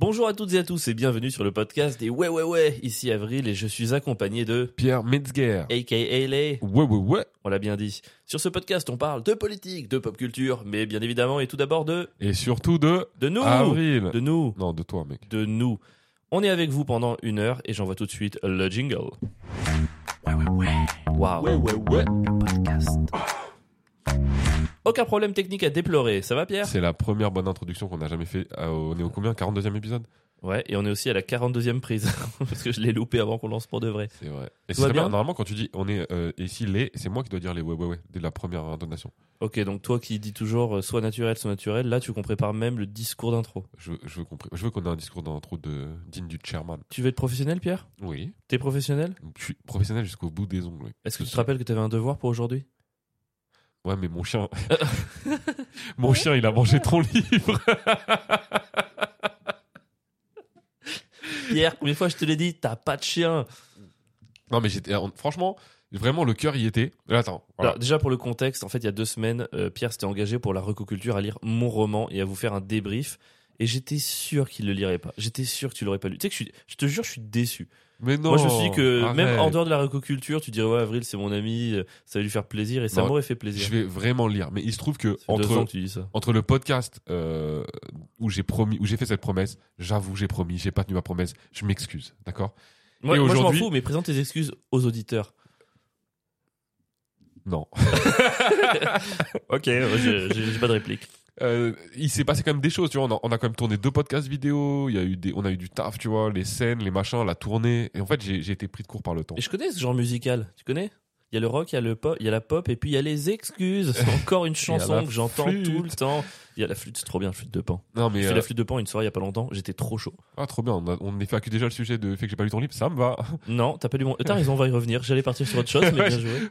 Bonjour à toutes et à tous et bienvenue sur le podcast des Ouais Ouais Ouais. Ici Avril et je suis accompagné de Pierre Metzger. aka les. Ouais, ouais, ouais. On l'a bien dit. Sur ce podcast, on parle de politique, de pop culture, mais bien évidemment et tout d'abord de Et surtout de de nous, Avril. de nous, Non, de toi, mec. de nous. On est avec vous pendant une heure et j'envoie tout de suite le jingle. Ouais ouais ouais. Waouh. ouais, ouais. Podcast. Aucun problème technique à déplorer. Ça va Pierre? C'est la première bonne introduction qu'on a jamais fait. On est au combien 42e épisode? Ouais. Et on est aussi à la 42e prise parce que je l'ai loupé avant qu'on lance pour de vrai. C'est vrai. Et bien. bien Normalement, quand tu dis on est euh, ici les, c'est moi qui dois dire les ouais, ouais, ouais, dès la première intonation. Ok, donc toi qui dis toujours euh, soit naturel, soit naturel, là tu qu'on prépare même le discours d'intro. Je, je veux qu'on je veux qu'on ait un discours d'intro de digne du chairman. Tu veux être professionnel, Pierre? Oui. T'es professionnel? Je suis professionnel jusqu'au bout des ongles. Est-ce que tu te rappelles que t'avais un devoir pour aujourd'hui? Ouais, mais mon chien. mon chien, il a mangé ton livre. Pierre, combien de fois je te l'ai dit, t'as pas de chien? Non, mais j'étais. Franchement, vraiment, le cœur y était. Attends. voilà. Alors déjà pour le contexte, en fait il y a deux semaines, euh, Pierre s'était engagé pour la recoculture à lire mon roman et à vous faire un débrief. Et j'étais sûr qu'il le lirait pas. J'étais sûr que tu l'aurais pas lu. Tu sais que je, suis, je te jure, je suis déçu. Mais non. Moi je me suis dit que même en dehors de la recoculture, tu dirais ouais Avril c'est mon ami, ça va lui faire plaisir et ça m'aurait fait plaisir. Je vais vraiment le lire. Mais il se trouve que entre, que tu dis ça. entre le podcast euh, où j'ai promis, où j'ai fait cette promesse, j'avoue, j'ai promis, j'ai pas tenu ma promesse, je m'excuse, d'accord? Moi, Et moi, je m'en aujourd'hui- fous, mais présente tes excuses aux auditeurs. Non. Ok, j'ai pas de réplique. Euh, il s'est passé quand même des choses, tu vois. On a, on a quand même tourné deux podcasts vidéo. Il y a eu des, on a eu du taf, tu vois, les scènes, les machins, la tournée. Et en fait, j'ai été pris de court par le temps. Et je connais ce genre musical. Tu connais? Il y a le rock, il y a le pop, il y a la pop, et puis il y a les excuses. C'est encore une chanson que j'entends tout le temps. Il y a la flûte, c'est trop bien, la flûte de pan. Non, mais J'ai fait euh, la flûte de pan une soirée il y a pas longtemps. J'étais trop chaud. ah, trop bien. On, a, on évoqué déjà le sujet de fait que j'ai pas lu ton livre. Ça me va. Non, t'as pas lu mon. T'as raison, on va y revenir. J'allais partir sur autre chose, mais bien joué.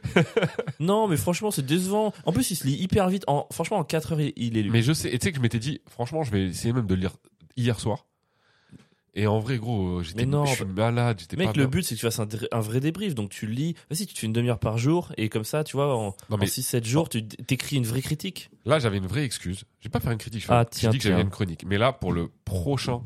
non, mais franchement, c'est décevant. En plus, il se lit hyper vite. En... Franchement, en 4 heures, il- il est lu. Mais je sais, et tu sais que je m'étais dit, franchement, je vais essayer même de le lire hier soir. Et en vrai, gros, euh, j'étais, non, je suis malade, j'étais Mec, pas le bien. but, c'est que tu fasses un, vrai débrief. Donc, tu lis. Vas-y, tu te fais une demi-heure par jour. Et comme ça, tu vois, en, en mais 6-7 jours, tu t'écris une vraie critique. là, j'avais une vraie excuse. Je vais pas faire une critique. je Ah, tiens, J'ai dit que j'avais une chronique. Mais là, pour le prochain,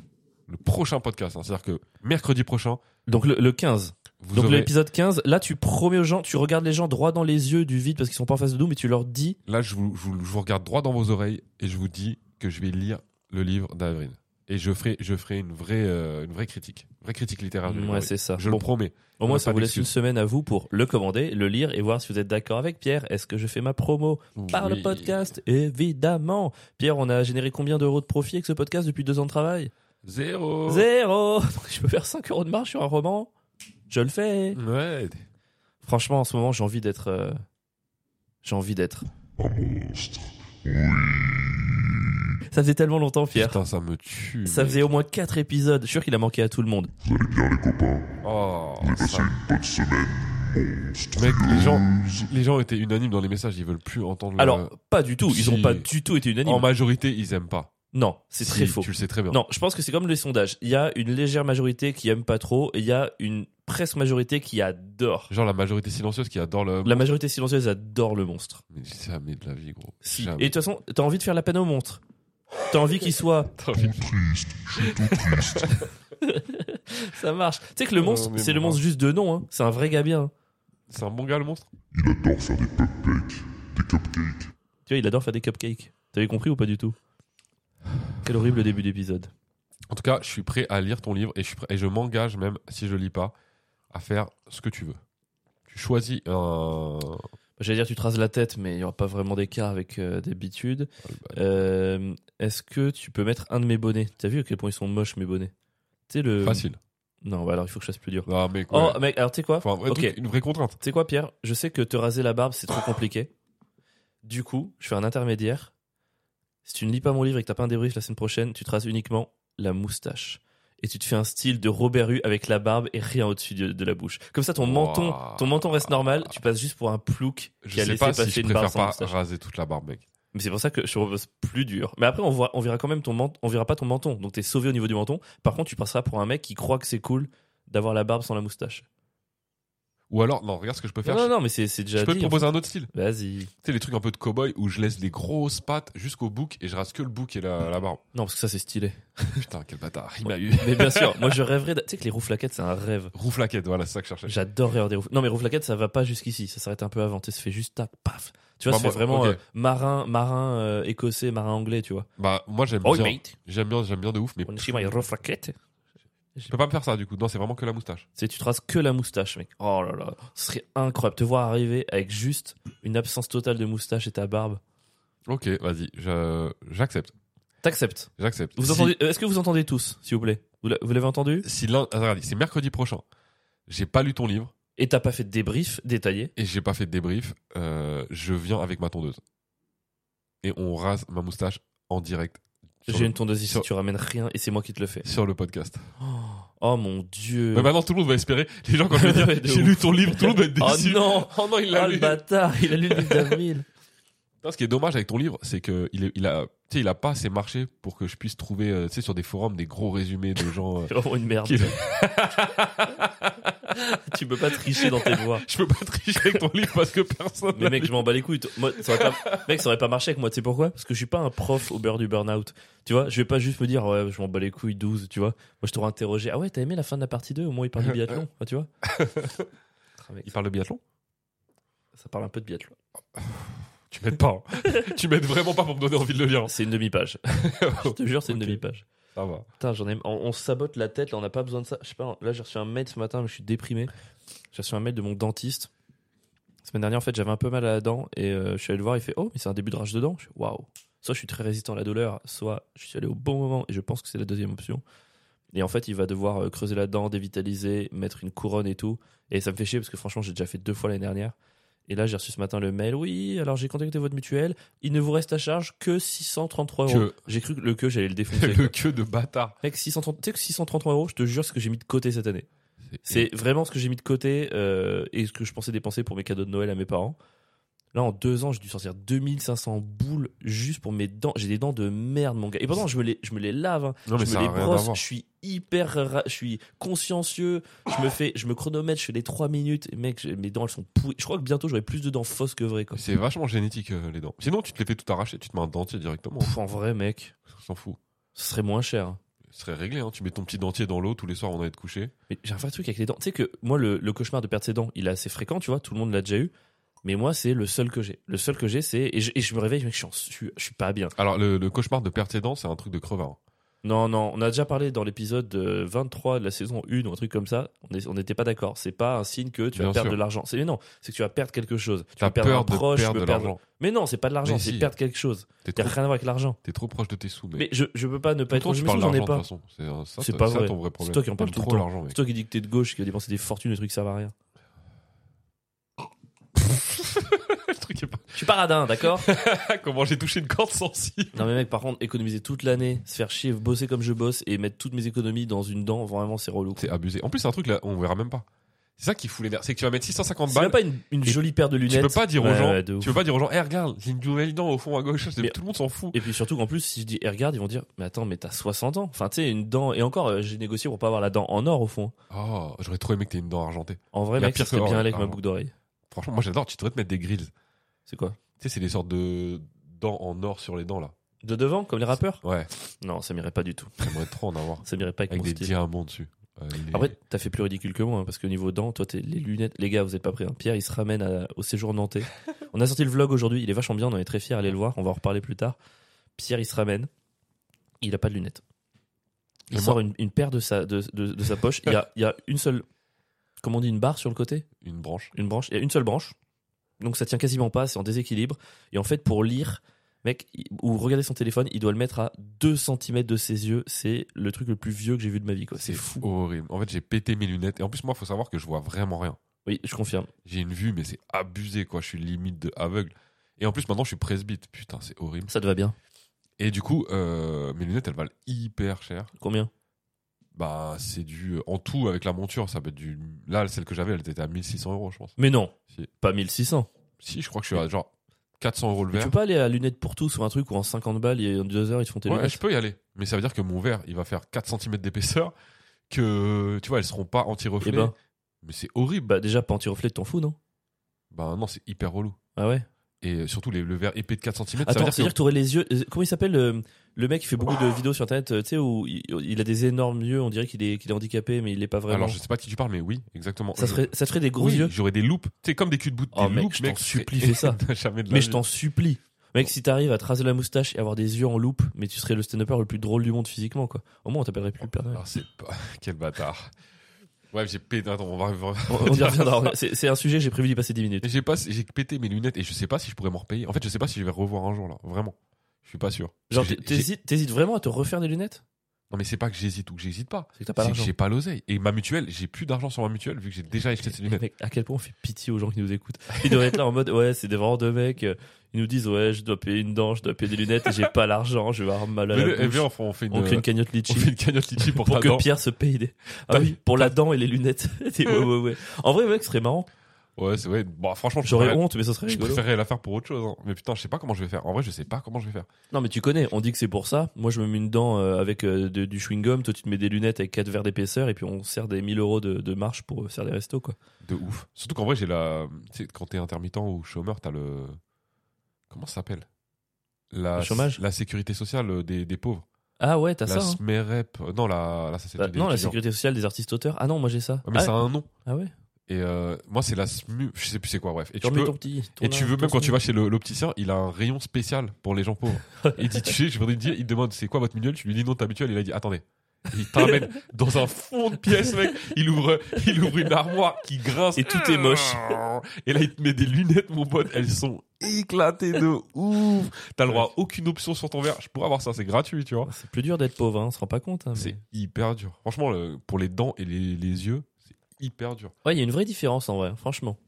le prochain podcast, hein, c'est-à-dire que mercredi prochain, Donc, le, le 15. vous Donc aurez, l'épisode 15, là tu promets aux gens, tu regardes les gens droit dans les yeux du vide parce qu'ils sont pas en face de nous, mais tu leur dis, là, je vous, je vous- je vous regarde droit dans vos oreilles et je vous dis que je vais lire le livre d'Avril. Et je ferai, je ferai une vraie, euh, une vraie critique, une vraie critique littéraire. ouais c'est ça. Je Bon, le promets. au moins ça vous laisse une semaine à vous pour le commander, le lire et voir si vous êtes d'accord avec Pierre. Est-ce que je fais ma promo par le podcast Évidemment. Pierre, on a généré combien d'euros de profit avec ce podcast depuis deux ans de travail? Zéro. Zéro. Donc, je peux faire 5 euros de marge sur un roman? Je le fais. Ouais. Franchement, en ce moment, j'ai envie d'être. euh, J'ai envie d'être. Ça faisait tellement longtemps, Pierre. Putain, ça me tue. Ça mec. faisait au moins 4 épisodes. Je suis sûr qu'il a manqué à tout le monde. Oh, ça- Mec, les gens, les gens étaient unanimes dans les messages, ils veulent plus entendre le- Alors, pas du tout. Ils ont pas du tout été unanimes. en majorité, ils aiment pas. Non, c'est Si, très faux. Tu le sais très bien. Non, je pense que c'est comme les sondages. Il y a une légère majorité qui aime pas trop et il y a une presque majorité qui adore. Genre la majorité silencieuse qui adore le. La majorité silencieuse adore le monstre. Mais jamais de la vie, gros. Si. Et de toute façon, t'as envie de faire la peine au monstre. T'as envie qu'il soit. Ça marche. Tu sais que le monstre, c'est le monstre juste de nom. Hein. C'est un vrai gars bien. C'est un bon gars, le monstre Tu vois, il adore faire des cupcakes. T'avais compris ou pas du tout? Quel horrible début d'épisode. En tout cas, je suis prêt à lire ton livre et je, suis prêt- et je m'engage même, si je lis pas, à faire ce que tu veux. Tu choisis un. J'allais dire tu te rases la tête, mais il n'y aura pas vraiment d'écart avec euh, d'habitude. Euh, Est-ce que tu peux mettre un de mes bonnets? T'as vu à quel point ils sont moches mes bonnets? Sais le. Facile. Non, bah alors il faut que je fasse plus dur. Non, mec. Oh ouais. mec, alors tu sais quoi? Enfin, un vrai ok. truc, une vraie contrainte. Tu sais quoi Pierre? Je sais que te raser la barbe c'est trop compliqué. Du coup, je fais un intermédiaire. Si tu ne lis pas mon livre et que t'as pas un débrief la semaine prochaine, tu te rases uniquement la moustache. Et tu te fais un style de Robert Hue avec la barbe et rien au-dessus de, de la bouche. Comme ça, ton Wow. menton, ton menton reste normal. Tu passes juste pour un plouc Je qui a sais laissé pas passer si je une barbe préfère sans pas moustache. raser toute la barbe, mec. Mais c'est pour ça que je propose plus dur. Mais après, on, voit, on verra quand même ton menton. On verra pas ton menton. Donc t'es sauvé au niveau du menton. Par contre, tu passeras pour un mec qui croit que c'est cool d'avoir la barbe sans la moustache. Ou alors, non, regarde ce que je peux faire. Non, non, non, mais c'est c'est déjà je peux te en proposer un autre style. Vas-y. Tu sais, les trucs un peu de cowboy où je laisse les grosses pattes jusqu'au bouc et je rase que le bouc et la, la barbe. Non, parce que ça, c'est stylé. Putain, quel bâtard. Il m'a eu. Mais bien sûr, moi, je rêverais. de- Tu sais que les rouflaquettes, c'est un rêve. Rouflaquette, voilà, c'est ça que je cherchais. J'adorerais avoir des rouflaquettes. Non, mais rouflaquettes, ça va pas jusqu'ici. Ça s'arrête un peu avant. Tu sais, ça fait juste tac, paf. Tu vois, Bah, fait moi, vraiment euh, marin, marin euh, écossais, marin anglais, tu vois. Bah, moi, j'aime Oh, bien. mate. J'aime bien, j'aime bien de ouf, mais On je peux pas me faire ça, du coup. Non, c'est vraiment que la moustache. C'est tu traces que la moustache, mec. Oh là là, ce serait incroyable. Te voir arriver avec juste une absence totale de moustache et ta barbe. Ok, vas-y, je- j'accepte. T'acceptes. J'accepte. Vous Si- entendez euh, Est-ce que vous entendez tous, s'il vous plaît? Vous l'a- vous l'avez entendu? Si ah, c'est mercredi prochain. J'ai pas lu ton livre Et t'as pas fait de débrief détaillé? Et j'ai pas fait de débrief. euh, je viens avec ma tondeuse. Et on rase ma moustache en direct J'ai le, une tondeuse ici, sur- tu ramènes rien et c'est moi qui te le fais. sur le podcast. Oh, oh mon dieu. Mais maintenant, tout le monde va espérer. Les gens, quand je vais dire, j'ai lu ton livre, tout le monde va être oh déçu. non Oh non, il Oh l'a le lu. bâtard, il a lu le livre d'avril. Non, ce qui est dommage avec ton livre, c'est que il, est- il a, il a pas assez marché pour que je puisse trouver, euh, tu sais, sur des forums des gros résumés de gens. euh, C'est vraiment une merde. qui- tu peux pas tricher dans tes voix. Je peux pas tricher avec ton livre parce que personne. Mais mec, je m'en bats les couilles. Moi, ça aurait pas... Mec, ça aurait pas marché avec moi. Tu sais pourquoi? Parce que je suis pas un prof au beurre du burn-out. Tu vois, je vais pas juste me dire, ouais, je m'en bats les couilles 12, tu vois. Moi, je t'aurais interrogé. Ah ouais, t'as aimé la fin de la partie 2 Au moins, il parle du biathlon. Tu vois Ah, mec, Il parle de biathlon? Ça parle un peu de biathlon. Tu m'aides pas. hein. tu m'aides vraiment pas pour me donner envie de le lire. C'est une demi-page. je te jure, c'est une demi-page. J'en ai... on, sabote la tête, on n'a pas besoin de ça. Je sais pas, là, j'ai reçu un mail ce matin, mais je suis déprimé. J'ai reçu un mail de mon dentiste. La semaine dernière, en fait, j'avais un peu mal à la dent et euh, je suis allé le voir. Il fait Oh, mais c'est un début de rage de dents. Je Waouh. Soit je suis très résistant à la douleur, soit je suis allé au bon moment et je pense que c'est la deuxième option. Et en fait, il va devoir euh, creuser la dent, dévitaliser, mettre une couronne et tout. Et ça me fait chier parce que franchement, j'ai déjà fait deux fois l'année dernière. Et là, j'ai reçu ce matin le mail. Oui, alors j'ai contacté votre mutuelle. Il ne vous reste à charge que 633 euros. Que- J'ai cru que le que j'allais le défoncer. le quoi. queue de bâtard. Mec, 630, tu sais que 633 euros, je te jure ce que j'ai mis de côté cette année. C'est vraiment ce que j'ai mis de côté euh, et ce que je pensais dépenser pour mes cadeaux de Noël à mes parents. Là, en deux ans, j'ai dû sortir 2500 boules juste pour mes dents. J'ai des dents de merde, mon gars. Et pourtant, je me les, je me les lave. hein. Non, mais je me les brosse. Je suis hyper, je suis consciencieux. Je me fais, je me chronomètre. Je fais les 3 minutes. Et mec, mes dents, elles sont pourries. Je crois que bientôt, j'aurai plus de dents fausses que vraies. C'est vachement génétique, euh, les dents. Sinon, tu te les fais tout arracher, tu te mets un dentier directement. Pff, en vrai, mec, On s'en fout. ce serait moins cher. Ce serait réglé, hein. Tu mets ton petit dentier dans l'eau tous les soirs, on allait te coucher. Mais j'ai un vrai truc avec les dents. Tu sais que moi, le, le cauchemar de perdre ses dents, il est assez fréquent, tu vois. Tout le monde l'a déjà eu. Mais moi, c'est le seul que j'ai. Le seul que j'ai, c'est. Et je, et je me réveille, mec, je suis, je suis, pas bien. Alors, le, le cauchemar de perdre ses dents, c'est un truc de crevard. Non, non, on a déjà parlé dans l'épisode euh, 23 de la saison 1 ou un truc comme ça. On n'était pas d'accord. C'est pas un signe que tu vas perdre sûr. de l'argent. C'est mais non, c'est que tu vas perdre quelque chose. Tu vas perdre peur un de proche, tu perdre peux de perdre. l'argent. Mais non, c'est pas de l'argent, Mais c'est si. perdre quelque chose. T'es T'as trop, rien à voir avec l'argent. t'es trop proche de tes sous, mec. Mais je, je peux pas ne pas être temps, tu mais parles j'en ai de pas. C'est euh, pas vrai. C'est toi qui en parles tout le trop temps. C'est toi qui dis que t'es de gauche, qui va dépenser des fortunes, des trucs qui servent à rien. Le truc est pas- Je suis pas radin, d'accord Comment j'ai touché une corde sensible. Non mais mec, par contre, économiser toute l'année, se faire chier, bosser comme je bosse et mettre toutes mes économies dans une dent, vraiment c'est relou. C'est abusé. En plus, c'est un truc là, on verra même pas. C'est ça qui fout les nerfs. C'est que tu vas mettre 650 C'est balles. même pas une, jolie paire de Tu lunettes. peux pas dire aux Ouais, gens, ouais, tu peux pas dire aux gens, eh regarde, j'ai une nouvelle dent au fond à gauche. Mais- Tout le monde s'en fout. Et puis surtout qu'en plus, si je dis, eh, regarde, ils vont dire, mais attends, mais t'as 60 ans. Enfin, tu sais, une dent. Et encore, euh, j'ai négocié pour pas avoir la dent en or au fond. Oh, j'aurais trop aimé que t'aies une dent argentée. En vrai, mec, pire ça serait bien allé avec ma boucle d'oreille. Franchement, moi j'adore. Tu devrais te mettre des grilles. C'est quoi? Tu sais, c'est des sortes de dents en or sur les dents là. De devant, comme les rappeurs? Ouais, Non, ça m'irait pas du tout. j'aimerais trop en avoir. Ça m'irait pas avec, Avec mon des style. diamants dessus. Euh, les- Après, t'as fait plus ridicule que moi, hein, parce que niveau dents, toi, t'es les lunettes. Les gars, vous êtes pas prêts. hein. Pierre, il se ramène à- au séjour nantais. on a sorti le vlog aujourd'hui. Il est vachement bien. On est très fiers. Allez le voir. On va en reparler plus tard. Pierre, il se ramène. Il a pas de lunettes. Il sort une, une paire de sa, de, de- de sa poche. Il y a, il y a une seule, comment on dit, une barre sur le côté? Une branche. Une branche. Il y a une seule branche. Donc ça tient quasiment pas. C'est en déséquilibre. Et en fait, pour lire, mec, il- ou regarder son téléphone, il doit le mettre à 2 cm de ses yeux. C'est le truc le plus vieux que j'ai vu de ma vie. quoi. C'est fou. horrible. En fait, j'ai pété mes lunettes. Et en plus, moi, faut savoir que je vois vraiment rien. Oui, je confirme. J'ai une vue, mais c'est abusé, quoi. Je suis limite de aveugle. Et en plus, maintenant, je suis presbyte. Putain, c'est horrible. Ça te va bien? Et du coup, euh, mes lunettes, elles valent hyper cher. Combien? Bah, c'est du. En tout, avec la monture, ça peut être du. Là, celle que j'avais, elle était à 1600 euros, je pense. Mais non, Si. pas 1600. Si, je crois que je suis à genre 400 euros le Mais tu verre. peux pas aller à lunettes pour tous ou un truc où en 50 balles, y a 2 heures, ils te font tes Ouais, lunettes. je peux y aller. Mais ça veut dire que mon verre, il va faire 4 cm d'épaisseur. Que, tu vois, elles seront pas Eh anti-reflet. ben, Mais c'est horrible. Bah, déjà, pas anti-reflet, t'en fous, non? Bah non, c'est hyper relou. Ah ouais? Et euh, surtout les, le verre épais de 4 cm, Attends, c'est-à-dire que que t'aurais les yeux. euh, Comment il s'appelle le, le mec qui fait beaucoup de vidéos sur internet, euh, tu sais, où il, il a des énormes yeux, on dirait qu'il est, qu'il est handicapé, mais il l'est pas vraiment. Alors je sais pas de qui tu parles, mais oui, exactement. ça, Je- serait, ça ferait des gros oui, yeux J'aurais des loupes, tu sais, comme des culs de bout de Oh, mec, loupes, je t'en supplie, fais ça. Jamais de Mais vie. je t'en supplie. Mec, si t'arrives à te raser la moustache et avoir des yeux en loupe, mais tu serais le stand-upper le plus drôle du monde physiquement, quoi. Au moins, on t'appellerait plus le Père Noël. Alors, c'est pas. Quel bâtard. Ouais, j'ai pété. Attends, on va. on y reviendra. C'est un sujet, j'ai prévu d'y passer 10 minutes. J'ai pas, j'ai pété mes lunettes et je sais pas si je pourrais m'en repayer. En fait, je sais pas si je vais revoir un jour là. Vraiment. Je suis pas sûr. Genre, t'hésites vraiment à te refaire des lunettes? Non, mais c'est pas que j'hésite ou que j'hésite pas. C'est que t'as pas l'argent. j'ai pas l'oseille. Et ma mutuelle, j'ai plus d'argent sur ma mutuelle vu que j'ai déjà acheté ces lunettes. Mec, à quel point on fait pitié aux gens qui nous écoutent. Ils doivent être là en mode, ouais, c'est des vraiment deux mecs. euh, Ils nous disent, ouais, je dois payer une dent, je dois payer des lunettes et j'ai pas l'argent, je vais avoir mal à la eh bouche. bien, on fait une, On crée une cagnotte on litchi fait une cagnotte litchi pour, que dent. Pierre se paye des. Ah T'as- oui, pour la dent et les lunettes. ouais, ouais, ouais. En vrai, mec, ce serait marrant. Ouais, c'est ouais. Bon, franchement, je J'aurais honte, mais ça serait Je rigolo. préférerais la faire pour autre chose. hein. Mais putain, je sais pas comment je vais faire. En vrai, je sais pas comment je vais faire. Non, mais tu connais, on dit que c'est pour ça. Moi, je me mets une dent euh, avec euh, de- du chewing-gum, toi, tu te mets des lunettes avec 4 verres d'épaisseur et puis on sert des 1000 euros de, de marche pour euh, faire des restos, quoi. De ouf. Surtout qu'en vrai, j'ai la. Tu sais, quand t'es intermittent ou chômeur, t'as le. Comment ça s'appelle? La, Le chômage? La sécurité sociale des, des pauvres. Ah ouais, t'as la ça. hein. SMEREP. euh, Non, la, la, ça, Bah, des non, la étudiants. sécurité sociale des artistes-auteurs. Ah non, moi j'ai ça. Ouais, mais ah, ça a un nom. ah ouais Et euh, moi, c'est la SMU. Je sais plus c'est quoi, bref. Et tu peux. ton petit. ton Et tu veux, même quand tu vas chez l'opticien, il a un rayon spécial pour les gens pauvres. il dit, tu sais, je voudrais te dire, il te demande c'est quoi votre mutuelle, tu lui dis non ta mutuelle, il a dit attendez. Il t'amène dans un fond de pièce, mec. Il ouvre, il ouvre une armoire qui grince. Et tout est moche. Et là, il te met des lunettes, mon pote. Elles sont éclatées de ouf. T'as le droit à aucune option sur ton verre. Je pourrais avoir ça, c'est gratuit, tu vois. C'est plus dur d'être pauvre, hein, on se rend pas compte. hein, mais- C'est hyper dur. Franchement, le- pour les dents et les, les yeux, hyper dur. Ouais, il y a une vraie différence en vrai, franchement.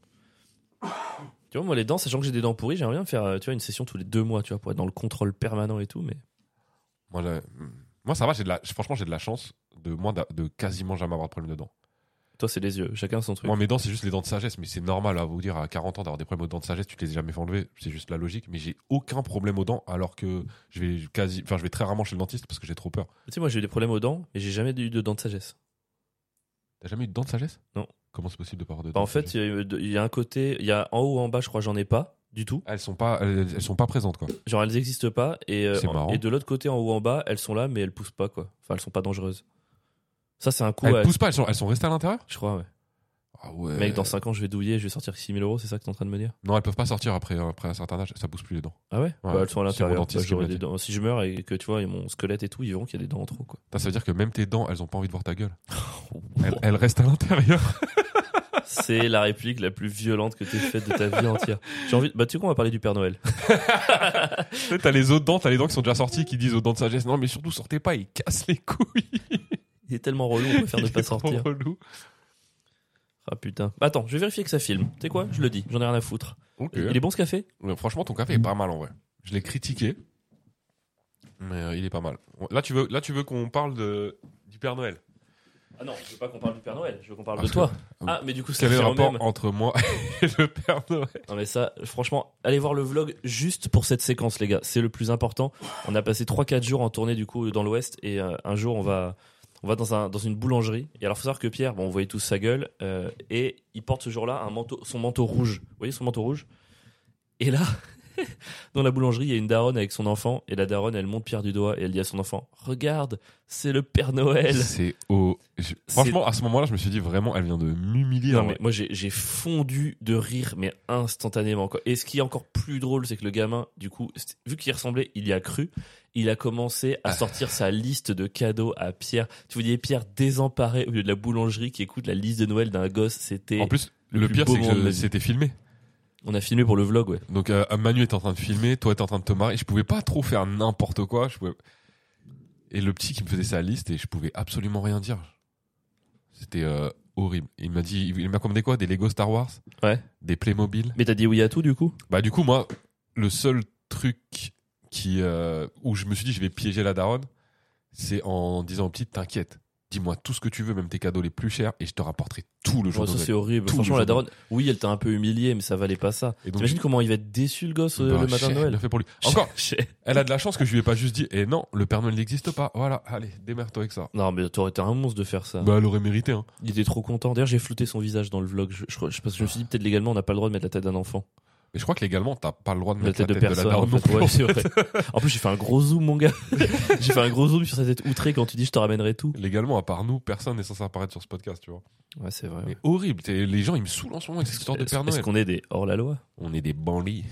Tu vois, moi, les dents, sachant que j'ai des dents pourries, j'aimerais bien faire euh, tu vois, une session tous les deux mois, tu vois, pour être dans le contrôle permanent et tout, mais. Moi, là, moi ça va, j'ai de la, franchement, j'ai de la chance de, moi, de quasiment jamais avoir de problème de dents. Toi, c'est les yeux, chacun son truc. Moi, mes dents, c'est juste les dents de sagesse, mais c'est normal à vous dire, à 40 ans, d'avoir des problèmes aux dents de sagesse, tu te les as jamais fait enlever, c'est juste la logique, mais j'ai aucun problème aux dents, alors que je vais quasi, enfin, je vais très rarement chez le dentiste parce que j'ai trop peur. Tu sais, moi, j'ai eu des problèmes aux dents, mais j'ai jamais eu de dents de sagesse. T'as jamais eu de dents de sagesse? Non. Comment c'est possible de pas avoir de Bah, dents en de fait, il y, a y un côté, il y a en haut ou en bas, je crois, j'en ai pas du tout. elles sont pas, elles, elles sont pas présentes, quoi. Genre, elles n'existent pas, et, euh, marrant. et de l'autre côté, en haut ou en bas, elles sont là, mais elles poussent pas, quoi. Enfin, elles sont pas dangereuses. Ça, c'est un coup, elles poussent pas, elles sont, elles sont restées à l'intérieur? Je crois, ouais. Ah ouais. Mec, dans 5 ans, je vais douiller, je vais sortir 6000 euros, c'est ça que t'es en train de me dire? Non, elles peuvent pas sortir après, après un certain âge, ça pousse plus les dents. Ah ouais, Ouais, Bah, Elles sont à l'intérieur. Bah, Si je meurs et que tu vois, et mon squelette et tout, ils verront qu'il y a des dents en trop, quoi. Ça veut dire que même tes dents, elles ont pas envie de voir ta gueule. Elles, elles restent à l'intérieur. C'est la réplique la plus violente que t'aies faite de ta vie entière. J'ai envie. Bah, tu sais quoi, on va parler du Père Noël. T'as les autres dents, t'as les dents qui sont déjà sorties qui disent aux dents de sagesse, non mais surtout sortez pas, ils cassent les couilles. Il est tellement relou, on préfère ne Il pas sortir. relou. Ah putain. Attends, je vais vérifier que ça filme. Tu sais quoi? Je le dis, j'en ai rien à foutre. Il est bon ce café? Franchement, ton café est pas mal en vrai. Je l'ai critiqué, mais euh, il est pas mal. Là, tu veux, là, tu veux qu'on parle de du Père Noël? Ah non, je veux pas qu'on parle du Père Noël, je veux qu'on parle Parce de toi. que- Ah, mais du coup, ça Quel est le rapport même. entre moi et le Père Noël Non mais ça, franchement, allez voir le vlog juste pour cette séquence, les gars. C'est le plus important. On a passé 3-4 jours en tournée du coup dans l'Ouest et euh, un jour on va, on va dans, un, dans une boulangerie. Et alors faut savoir que Pierre, bon, on voyait tous sa gueule euh, et il porte ce jour-là un manteau, son manteau rouge. Vous voyez son manteau rouge? Et là, dans la boulangerie, il y a une daronne avec son enfant et la daronne, elle monte Pierre du doigt et elle dit à son enfant "Regarde, c'est le Père Noël." C'est au. je- Franchement, à ce moment-là, je me suis dit vraiment, elle vient de m'humilier. Non mais moi j'ai j'ai fondu de rire mais instantanément quoi. Et ce qui est encore plus drôle c'est que le gamin du coup c'est- vu qu'il ressemblait il y a cru il a commencé à sortir sa liste de cadeaux à Pierre. Tu voyais Pierre désemparé au milieu de la boulangerie qui écoute la liste de Noël d'un gosse. C'était En plus, le le, plus pire, beau c'est moment de que ma vie. c'était filmé. On a filmé pour le vlog ouais. Donc euh, Manu était en train de filmer, toi était en train de te marier. Je pouvais pas trop faire n'importe quoi. Je pouvais... Et le petit qui me faisait sa liste et je pouvais absolument rien dire. C'était euh, horrible. Il m'a dit, il m'a commandé quoi? Des Lego Star Wars, Ouais. des Playmobil? Mais t'as dit oui à tout du coup? Bah du coup moi, le seul truc qui euh, où je me suis dit je vais piéger la daronne, c'est en disant au petit t'inquiète, dis-moi tout ce que tu veux, même tes cadeaux les plus chers, et je te rapporterai tout le jour Ouais, ça c'est horrible. Tout Franchement, la daronne, oui, elle t'a un peu humilié, mais ça valait pas ça. Et donc, T'imagines comment il va être déçu le gosse euh, bah, le matin de Noël fait pour lui. Encore, elle a de la chance que je lui ai pas juste dit, et non, le Père Noël n'existe pas. Voilà, allez, démerde-toi avec ça. Non, mais t'aurais été un monstre de faire ça. Bah, elle aurait mérité, hein. Il était trop content. D'ailleurs, j'ai flouté son visage dans le vlog. Je, je, crois- je- parce que je me suis dit, peut-être légalement, on n'a pas le droit de mettre la tête d'un enfant. Mais je crois que légalement, t'as pas le droit de La mettre tête de la personne. daronne en non fait. Ouais. En plus, j'ai fait un gros zoom, mon gars. j'ai fait un gros zoom sur sa tête outrée quand tu dis je te ramènerai tout. Légalement, à part nous, personne n'est censé apparaître sur ce podcast, tu vois. Ouais, c'est vrai. Mais horrible. t'es- Les gens, ils me saoulent en ce moment avec cette histoire de Père Est-ce Noël. qu'on est des hors la loi On est des bandits.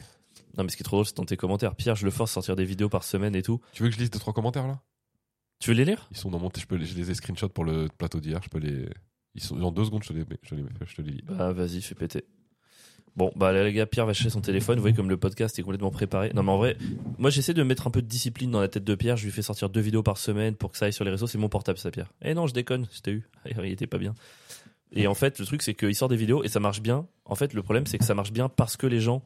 Non, mais ce qui est trop drôle, c'est dans tes commentaires. Pierre, je le force à sortir des vidéos par semaine et tout. Tu veux que je lise deux, trois commentaires, là? Tu veux les lire? Ils sont dans mon, je peux les, je les ai screenshots pour le plateau d'hier, je peux les, ils sont, dans deux secondes, je te les, je les, je te les lis. Bah, vas-y, fais péter. Bon, bah là, les gars, Pierre va chercher son téléphone. Vous voyez comme le podcast est complètement préparé. Non, mais en vrai, moi, j'essaie de mettre un peu de discipline dans la tête de Pierre. Je lui fais sortir deux vidéos par semaine pour que ça aille sur les réseaux. C'est mon portable, ça, Pierre. Eh non, je déconne, je t'ai eu. Il était pas bien. Et en fait, le truc, c'est qu'il sort des vidéos et ça marche bien. En fait, le problème, c'est que ça marche bien parce que les gens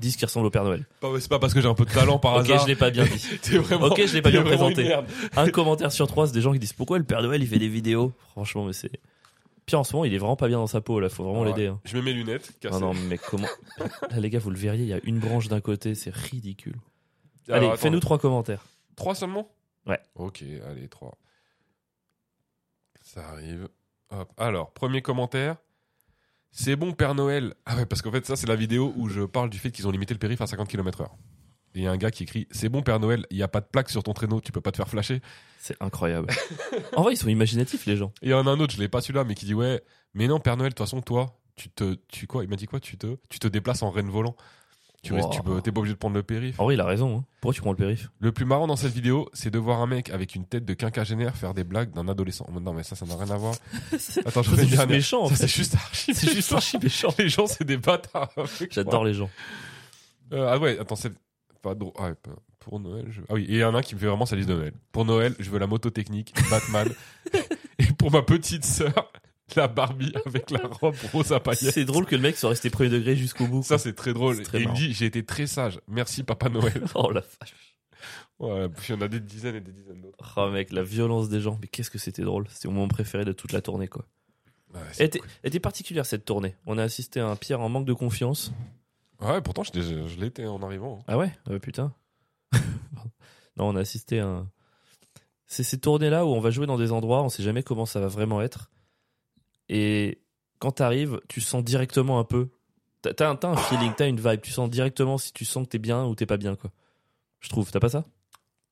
disent qu'ils ressemblent au Père Noël. Pas- C'est pas parce que j'ai un peu de talent par Ok, hasard. je l'ai pas bien dit. Vraiment, Ok, je l'ai pas bien présenté. Un commentaire sur trois, c'est des gens qui disent pourquoi le Père Noël il fait des vidéos? Franchement, mais c'est. Pierre, en ce moment, il est vraiment pas bien dans sa peau, là. Faut vraiment Ouais. l'aider. hein. Je mets mes lunettes. Non, cassées. non, mais comment. Là, les gars, vous le verriez, il y a une branche d'un côté, c'est ridicule. Alors, Allez, fais-nous trois commentaires. Trois seulement? Ouais. Ok, allez, trois. Ça arrive. Hop. Alors, premier commentaire. C'est bon, Père Noël. Ah ouais, parce qu'en fait, ça, c'est la vidéo où je parle du fait qu'ils ont limité le périph' à 50 km/h. Il y a un gars qui écrit C'est bon, Père Noël, il n'y a pas de plaque sur ton traîneau, tu peux pas te faire flasher. C'est incroyable. en vrai, ils sont imaginatifs, les gens. Et il y en a un autre, je l'ai pas celui-là, mais qui dit Ouais, mais non, Père Noël, de toute façon, toi, tu te. Tu quoi? Il m'a dit quoi? Tu te, tu te déplaces en renne volant. Tu Wow. t'es pas obligé de prendre le périph'. En vrai, il a raison. hein. Pourquoi tu prends le périph? Le plus marrant dans cette vidéo, c'est de voir un mec avec une tête de quinquagénaire faire des blagues d'un adolescent. Non, mais ça, ça n'a rien à voir. Attends, je C'est juste méchant, c'est juste archi. C'est juste méchant. archi méchant. Les gens, c'est des bâtards. J'adore les gens. Euh, ah ouais, attends, c'est pas drôle. Ah pas- pour Noël, je... ah oui, et il y en a un qui me fait vraiment sa liste de Noël. Pour Noël, je veux la moto technique, Batman. et pour ma petite sœur, la Barbie avec la robe rose à paillettes. C'est drôle que le mec soit resté premier degré jusqu'au bout. Ça, c'est très drôle. Très et il me dit, j'ai été très sage. Merci, Papa Noël. oh la vache. Ouais, puis il y en a des dizaines et des dizaines d'autres. Oh mec, la violence des gens. Mais qu'est-ce que c'était drôle. C'était mon moment préféré de toute la tournée, quoi. Ouais, Elle était, elle était particulière cette tournée. On a assisté à un Pierre en manque de confiance. Ouais, pourtant, je, je l'étais en arrivant. Ah ouais Ah ouais, putain. non, on a assisté à un. C'est ces tournées-là où on va jouer dans des endroits, on sait jamais comment ça va vraiment être. Et quand t'arrives, tu sens directement un peu. T'as un, un feeling, t'as une vibe. Tu sens directement si tu sens que t'es bien ou t'es pas bien, quoi. Je trouve. T'as pas ça?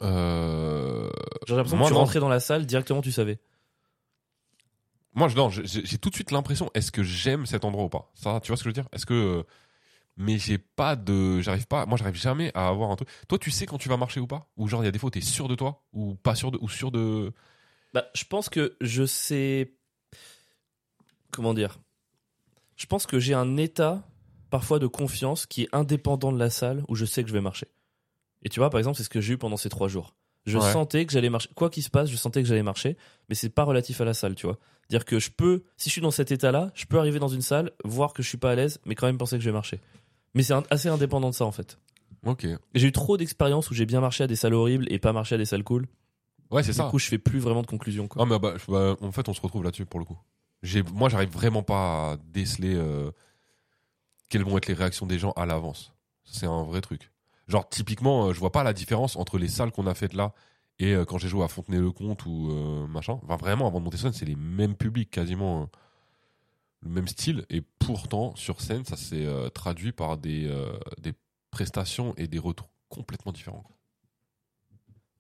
Euh... J'ai l'impression Moi, que tu non. rentrais dans la salle, directement tu savais. Moi, je- non, j'ai j'ai tout de suite l'impression, est-ce que j'aime cet endroit ou pas? Ça, tu vois ce que je veux dire? Est-ce que... Mais j'ai pas de... J'arrive pas... Moi, j'arrive jamais à avoir un truc... Toi, tu sais quand tu vas marcher ou pas? Ou genre, il y a des fois t'es sûr de toi? Ou pas sûr de... Ou sûr de... Bah, je pense que je sais. Comment dire? Je pense que j'ai un état, parfois, de confiance qui est indépendant de la salle où je sais que je vais marcher. Et tu vois, par exemple, c'est ce que j'ai eu pendant ces trois jours. Je Ouais. sentais que j'allais marcher. Quoi qu'il se passe, je sentais que j'allais marcher, mais c'est pas relatif à la salle, tu vois. Dire que je peux, si je suis dans cet état-là, je peux arriver dans une salle, voir que je suis pas à l'aise, mais quand même penser que je vais marcher. Mais c'est assez indépendant de ça, en fait. Ok. J'ai eu trop d'expériences où j'ai bien marché à des salles horribles et pas marché à des salles cool. Ouais, c'est Du ça. coup, je fais plus vraiment de conclusion, quoi. Ah, mais bah, bah, en fait, on se retrouve là-dessus pour le coup. Moi, j'arrive vraiment pas à déceler euh, quelles vont être les réactions des gens à l'avance. C'est un vrai truc. Genre, typiquement, euh, je vois pas la différence entre les salles qu'on a faites là et euh, quand j'ai joué à Fontenay-le-Comte ou euh, machin. Enfin, vraiment, avant de monter sur scène, c'est les mêmes publics, quasiment euh, le même style. Et pourtant, sur scène, ça s'est euh, traduit par des, euh, des prestations et des retours complètement différents.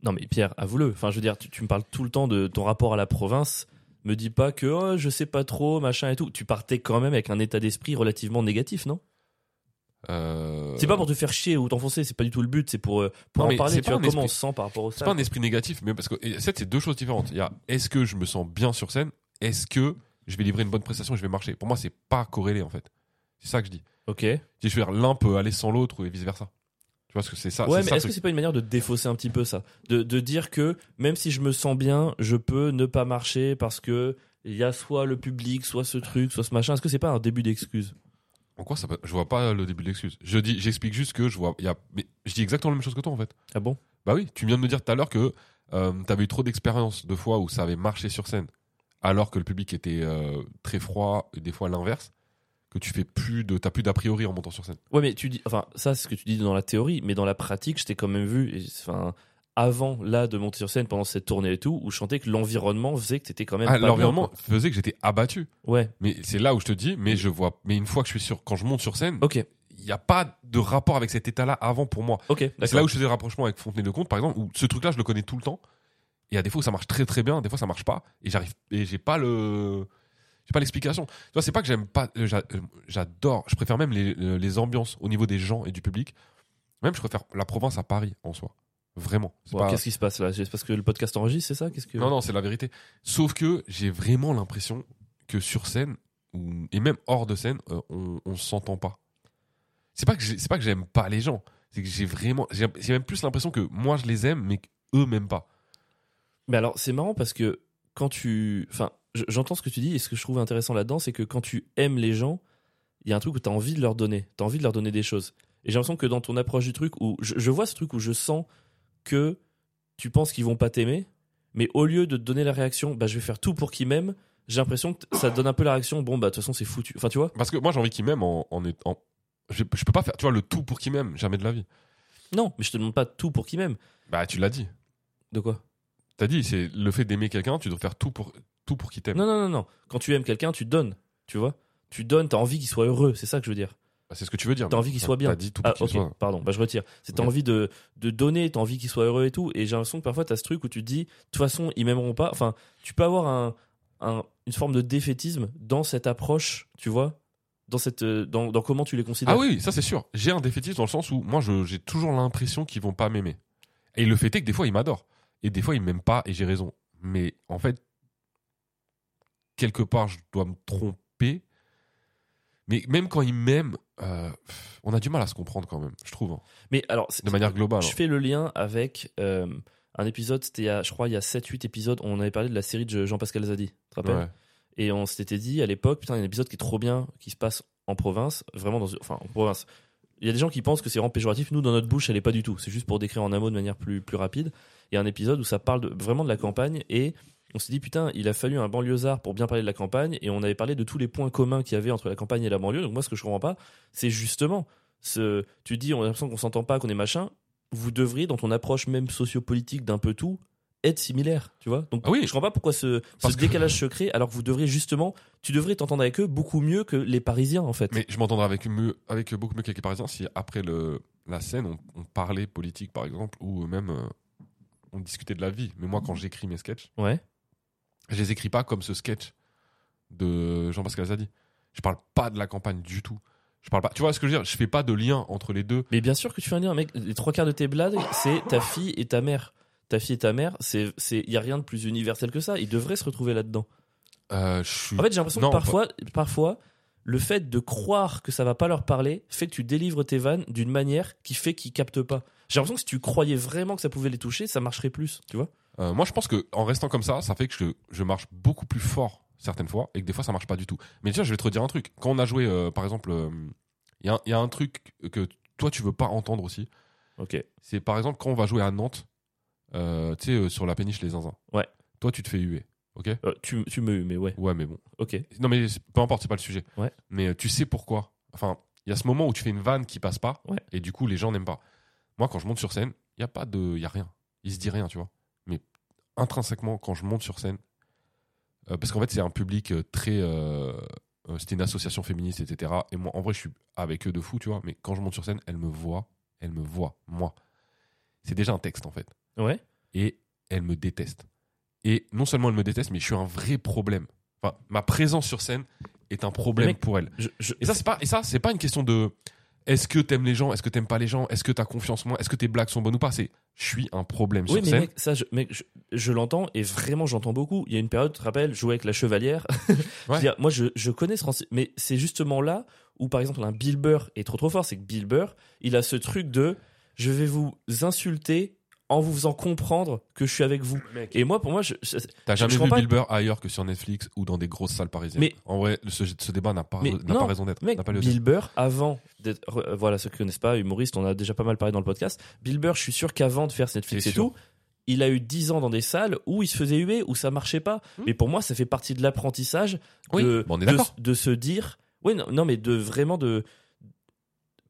Non mais Pierre, avoue-le. Enfin, je veux dire, tu, tu me parles tout le temps de ton rapport à la province. Me dis pas que oh, je sais pas trop, machin et tout. Tu partais quand même avec un état d'esprit relativement négatif, non? Euh, C'est pas pour te faire chier ou t'enfoncer, c'est pas du tout le but. C'est pour pour Non, en parler. Tu vois comment on se sent par rapport au C'est pas un esprit négatif, mais parce que c'est deux choses différentes. Il y a est-ce que je me sens bien sur scène, est-ce que je vais livrer une bonne prestation et je vais marcher. Pour moi, c'est pas corrélé en fait. C'est ça que je dis. Ok. Je veux dire, l'un peut aller sans l'autre et vice versa. Tu vois ce que c'est ça. ouais, mais est-ce que c'est pas une manière de défausser un petit peu ça, de, de dire que même si je me sens bien, je peux ne pas marcher parce que il y a soit le public, soit ce truc, soit ce machin. Est-ce que c'est pas un début d'excuse? En quoi ça peut- Je vois pas le début de l'excuse. Je dis, j'explique juste que je vois. Il y a, mais je dis exactement la même chose que toi en fait. Ah bon? Bah oui, tu viens de me dire tout à l'heure que euh, t'avais eu trop d'expériences de fois où ça avait marché sur scène. Alors que le public était euh, très froid, et des fois l'inverse, que tu fais plus de, t'as plus d'a priori en montant sur scène. Ouais, mais tu dis, enfin, ça, c'est ce que tu dis dans la théorie, mais dans la pratique, je t'ai quand même vu, et, enfin, avant là de monter sur scène pendant cette tournée et tout, où je sentais que l'environnement faisait que t'étais quand même. Ah, l'environnement faisait que j'étais abattu. Ouais. Mais c'est là où je te dis, mais je vois, mais une fois que je suis sur, quand je monte sur scène, Ok. il n'y a pas de rapport avec cet état-là avant pour moi. Ok. C'est là où je faisais le rapprochement avec Fontenay de Comte, par exemple, où ce truc-là, je le connais tout le temps. Et à des fois où ça marche très très bien, des fois ça marche pas. Et j'arrive, et j'ai pas le, j'ai pas l'explication. Tu vois, c'est pas que j'aime pas, euh, euh, j'adore, je préfère même les, euh, les ambiances au niveau des gens et du public. Même je préfère la province à Paris en soi. Vraiment. Pas- Qu'est-ce qui se passe là? C'est parce que le podcast enregistre, c'est ça? Qu'est-ce que Non, non, c'est la vérité. Sauf que j'ai vraiment l'impression que sur scène, et même hors de scène, on, on s'entend pas. C'est pas que c'est pas que j'aime pas les gens. C'est que j'ai vraiment, j'ai même plus l'impression que moi je les aime, mais qu'eux m'aiment pas. Mais alors, c'est marrant parce que quand tu. Enfin, je- j'entends ce que tu dis et ce que je trouve intéressant là-dedans, c'est que quand tu aimes les gens, il y a un truc où tu as envie de leur donner. Tu as envie de leur donner des choses. Et j'ai l'impression que dans ton approche du truc, où je, je vois ce truc où je sens que tu penses qu'ils vont pas t'aimer, mais au lieu de te donner la réaction, bah, je vais faire tout pour qu'ils m'aiment, j'ai l'impression que ça te donne un peu la réaction, bon, bah, de toute façon, c'est foutu. Enfin, tu vois? Parce que moi j'ai envie qu'ils m'aiment en, en- je, je peux pas faire, tu vois, le tout pour qu'ils m'aiment, jamais de la vie. Non, mais je te demande pas tout pour qu'ils m'aiment. Bah tu l'as dit. De quoi? T'as dit, c'est le fait d'aimer quelqu'un, tu dois faire tout pour tout pour qu'il t'aime. Non, non, non, non. Quand tu aimes quelqu'un, tu donnes. Tu vois Tu donnes, t'as envie qu'il soit heureux, c'est ça que je veux dire. Bah, c'est ce que tu veux dire. T'as envie qu'il soit bien. T'as dit tout pour Ah, qu'il ok, soit. pardon, bah je retire. C'est t'as envie de, de donner, t'as envie qu'il soit heureux et tout. Et j'ai l'impression que parfois t'as ce truc où tu te dis, de toute façon, ils m'aimeront pas. Enfin, tu peux avoir un, un- une forme de défaitisme dans cette approche, tu vois dans, cette, euh, dans, dans comment tu les considères. Ah oui, ça c'est sûr. J'ai un défaitisme dans le sens où moi j'ai toujours l'impression qu'ils vont pas m'aimer. Et le fait est que des fois ils m'adorent. Et des fois ils m'aiment pas et j'ai raison. Mais en fait, quelque part je dois me tromper. Mais même quand ils m'aiment, euh, on a du mal à se comprendre quand même, je trouve. hein. Mais alors, De manière globale. je hein. fais le lien avec euh, un épisode, c'était je crois il y a 7-8 épisodes, on avait parlé de la série de Jean-Pascal Zadi, tu te rappelles Ouais. Et on s'était dit à l'époque, putain, il y a un épisode qui est trop bien, qui se passe en province, vraiment dans, enfin, en province. Il y a des gens qui pensent que c'est vraiment péjoratif. Nous, dans notre bouche, elle est pas du tout. C'est juste pour décrire en un mot de manière plus, plus rapide. Il y a un épisode où ça parle vraiment de la campagne et on s'est dit, putain, il a fallu un banlieusard pour bien parler de la campagne et on avait parlé de tous les points communs qu'il y avait entre la campagne et la banlieue. Donc moi, ce que je comprends pas, c'est justement ce, tu dis, on a l'impression qu'on s'entend pas, qu'on est machin. Vous devriez, dans ton approche même sociopolitique d'un peu tout, être similaire, tu vois. Donc Ah oui. je comprends pas pourquoi ce, que- décalage se crée alors que vous devriez justement, tu devrais t'entendre avec eux beaucoup mieux que les Parisiens en fait. Mais je m'entendrais avec, mieux- avec beaucoup mieux qu'avec les Parisiens si après le, la scène on, on parlait politique par exemple ou même euh, on discutait de la vie. Mais moi quand j'écris mes sketchs, Ouais. je les écris pas comme ce sketch de Jean-Pascal Zadi. Je parle pas de la campagne du tout. Je parle pas. Tu vois ce que je veux dire? Je fais pas de lien entre les deux. Mais bien sûr que tu fais un lien, mec. Les trois quarts de tes blagues, c'est ta fille et ta mère. Ta fille et ta mère, c'est, c'est, y a rien de plus universel que ça. Ils devraient se retrouver là-dedans. Euh, suis. En fait, j'ai l'impression Non, que parfois, parfois, le fait de croire que ça va pas leur parler fait que tu délivres tes vannes d'une manière qui fait qu'ils captent pas. J'ai l'impression que si tu croyais vraiment que ça pouvait les toucher, ça marcherait plus, tu vois. Euh, moi, je pense que en restant comme ça, ça fait que je, je marche beaucoup plus fort certaines fois et que des fois ça marche pas du tout. Mais déjà, je vais te redire un truc. Quand on a joué, euh, par exemple, il y, a un- y a un truc que toi tu veux pas entendre aussi. Ok. C'est par exemple quand on va jouer à Nantes, euh, tu sais, euh, sur la péniche les zinzins. Ouais. Toi, tu te fais huer. Ok? Euh, tu, tu me, mais ouais. Ouais, mais bon. Ok. Non, mais c'est- peu importe, c'est pas le sujet. Ouais. Mais euh, tu sais pourquoi? Enfin, il y a ce moment où tu fais une vanne qui passe pas, Ouais. et du coup, les gens n'aiment pas. Moi, quand je monte sur scène, il y a pas de, il y a rien. Il se dit rien, tu vois. Mais intrinsèquement, quand je monte sur scène, euh, parce qu'en fait, c'est un public euh, très, euh, euh, c'était une association féministe, etc. Et moi, en vrai, je suis avec eux de fou, tu vois. Mais quand je monte sur scène, elles me voient, elles me voient, moi. C'est déjà un texte, en fait Ouais. et elle me déteste. Et non seulement elle me déteste, mais je suis un vrai problème. Enfin, ma présence sur scène est un problème mec, pour elle. Je, je- Et ça, c'est pas, et ça, c'est pas une question de est-ce que t'aimes les gens, est-ce que t'aimes pas les gens, est-ce que t'as confiance en moi, est-ce que tes blagues sont bonnes ou pas? C'est je suis un problème Oui, sur mais scène. mec, ça, je, je, je l'entends et vraiment, j'entends beaucoup. Il y a une période, tu te rappelles, jouer avec la chevalière. Ouais. dire, moi, je, je connais ce mais c'est justement là où, par exemple, un Bill Burr est trop trop fort. C'est que Bill Burr, il a ce truc de je vais vous insulter en vous faisant comprendre que je suis avec vous. Et moi, pour moi, je, T'as jamais comprends vu pas- Bill Burr ailleurs que sur Netflix ou dans des grosses salles parisiennes. Mais- en vrai, ce, ce débat n'a pas, n'a pas raison d'être. Bill Burr, avant d'être, re- euh, voilà, ceux qui connaissent pas, humoriste, on a déjà pas mal parlé dans le podcast. Bill Burr, je suis sûr qu'avant de faire Netflix C'est et sûr. tout, il a eu 10 ans dans des salles où il se faisait huer, où ça marchait pas. Hmm. Mais pour moi, ça fait partie de l'apprentissage Oui, de, bon, de, se dire. Oui, non, non, mais de vraiment de.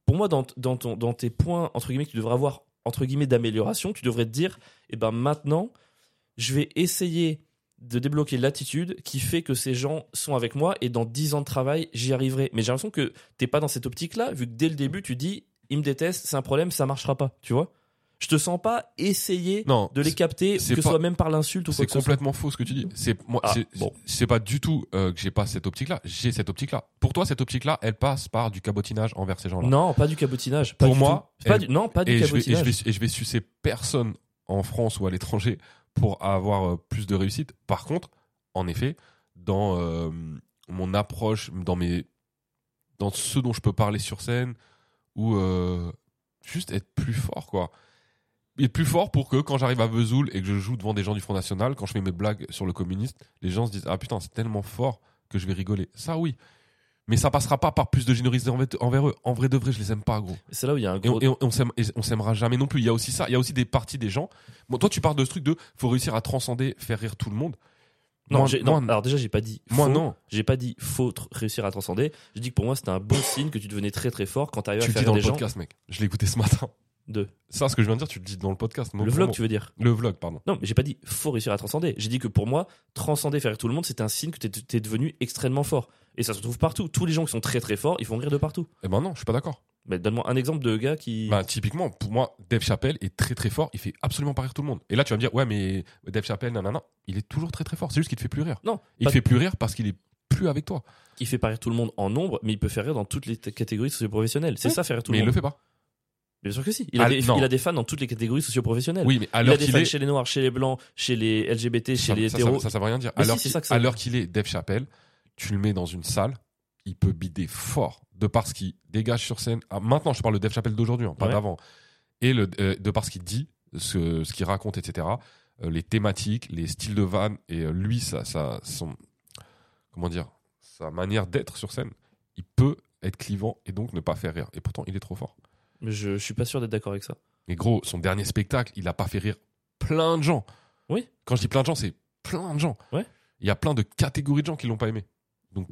Pour moi, dans, dans, ton, dans tes points, entre guillemets, que tu devrais avoir, entre guillemets, d'amélioration, tu devrais te dire, eh ben maintenant, je vais essayer de débloquer l'attitude qui fait que ces gens sont avec moi et dans 10 ans de travail, j'y arriverai. Mais j'ai l'impression que t'es pas dans cette optique-là, vu que dès le début, tu dis, il me déteste, c'est un problème, ça marchera pas, tu vois? Je te sens pas essayer Non, de les capter, que ce soit même par l'insulte ou quoi C'est complètement faux ce que tu dis. C'est moi, Ah, c'est bon. pas du tout euh, que j'ai pas cette optique-là. J'ai cette optique-là. Pour toi, cette optique-là, elle passe par du cabotinage envers ces gens-là. Non, pas du cabotinage. Pas Pour du moi. Pas du- non, pas du et je, vais, et, je cabotinage. vais, et je vais sucer personne en France ou à l'étranger pour avoir euh, plus de réussite. Par contre, en effet, dans euh, mon approche, dans mes, dans ce dont je peux parler sur scène, ou euh, juste être plus fort, quoi. Être plus fort pour que quand j'arrive à Vesoul et que je joue devant des gens du Front National, quand je fais mes blagues sur le communiste, les gens se disent ah putain c'est tellement fort que je vais rigoler. Ça oui. Mais ça passera pas par plus de générosité envers, eux. En vrai de vrai, je les aime pas, gros. C'est là où il y a un gros. et on- et on s'aimera jamais non plus. Il y a aussi ça. Il y a aussi des parties des gens. Bon, toi, tu parles de ce truc de faut réussir à transcender, faire rire tout le monde. Non, Moi- alors déjà, j'ai pas dit. moi, faux. non. J'ai pas dit faut réussir à transcender. J'ai dit que pour moi, c'était un bon signe que tu devenais très très fort quand t'arrives à Tu le faire dis dans des le gens. podcast, mec. Je l'ai écouté ce matin. De... Ça, ce que je viens de dire, tu le dis dans le podcast. Le vlog, tu veux dire Le vlog, pardon. Non, mais j'ai pas dit faut réussir à transcender. J'ai dit que pour moi, transcender, faire rire tout le monde, c'est un signe que t'es t'es devenu extrêmement fort. Et ça se trouve partout. Tous les gens qui sont très très forts, ils font rire de partout. Eh ben non, je suis pas d'accord. Mais donne-moi un exemple de gars qui. Bah, typiquement, pour moi, Dave Chappelle est très très fort. Il fait absolument pas rire tout le monde. Et là, tu vas me dire, ouais, mais Dave Chappelle, nanana, il est toujours très très fort. C'est juste qu'il te fait plus rire. non, Il te fait plus rire parce qu'il est plus avec toi. il fait pas rire tout le monde en nombre, mais il peut faire rire dans toutes les catégories socio-professionnelles. C'est ça, faire rire tout mais le il monde. le fait pas. Bien sûr que si. Il, Ah, a des, non. il a des fans dans toutes les catégories socio-professionnelles. Oui, mais à il a l'heure des fans est. chez les noirs, chez les blancs, chez les LGBT, chez ça, les hétéros. ça, ça, ça veut rien dire. Mais À si, qu'il- est, Dave Chappelle, tu le mets dans une salle, il peut bider fort de par ce qu'il dégage sur scène. Ah, maintenant, je parle de Dave Chappelle d'aujourd'hui, hein, pas Ouais. d'avant. Et le, euh, de par ce qu'il dit, ce, ce qu'il raconte, etc. euh, les thématiques, les styles de vannes et euh, lui, ça, ça, son, comment dire, sa manière d'être sur scène, il peut être clivant et donc ne pas faire rire. Et pourtant, il est trop fort. Mais je, je suis pas sûr d'être d'accord avec ça. Mais gros, son dernier spectacle, il a pas fait rire plein de gens. Oui. Quand je dis plein de gens, c'est plein de gens. Ouais. Il y a plein de catégories de gens qui l'ont pas aimé. Donc,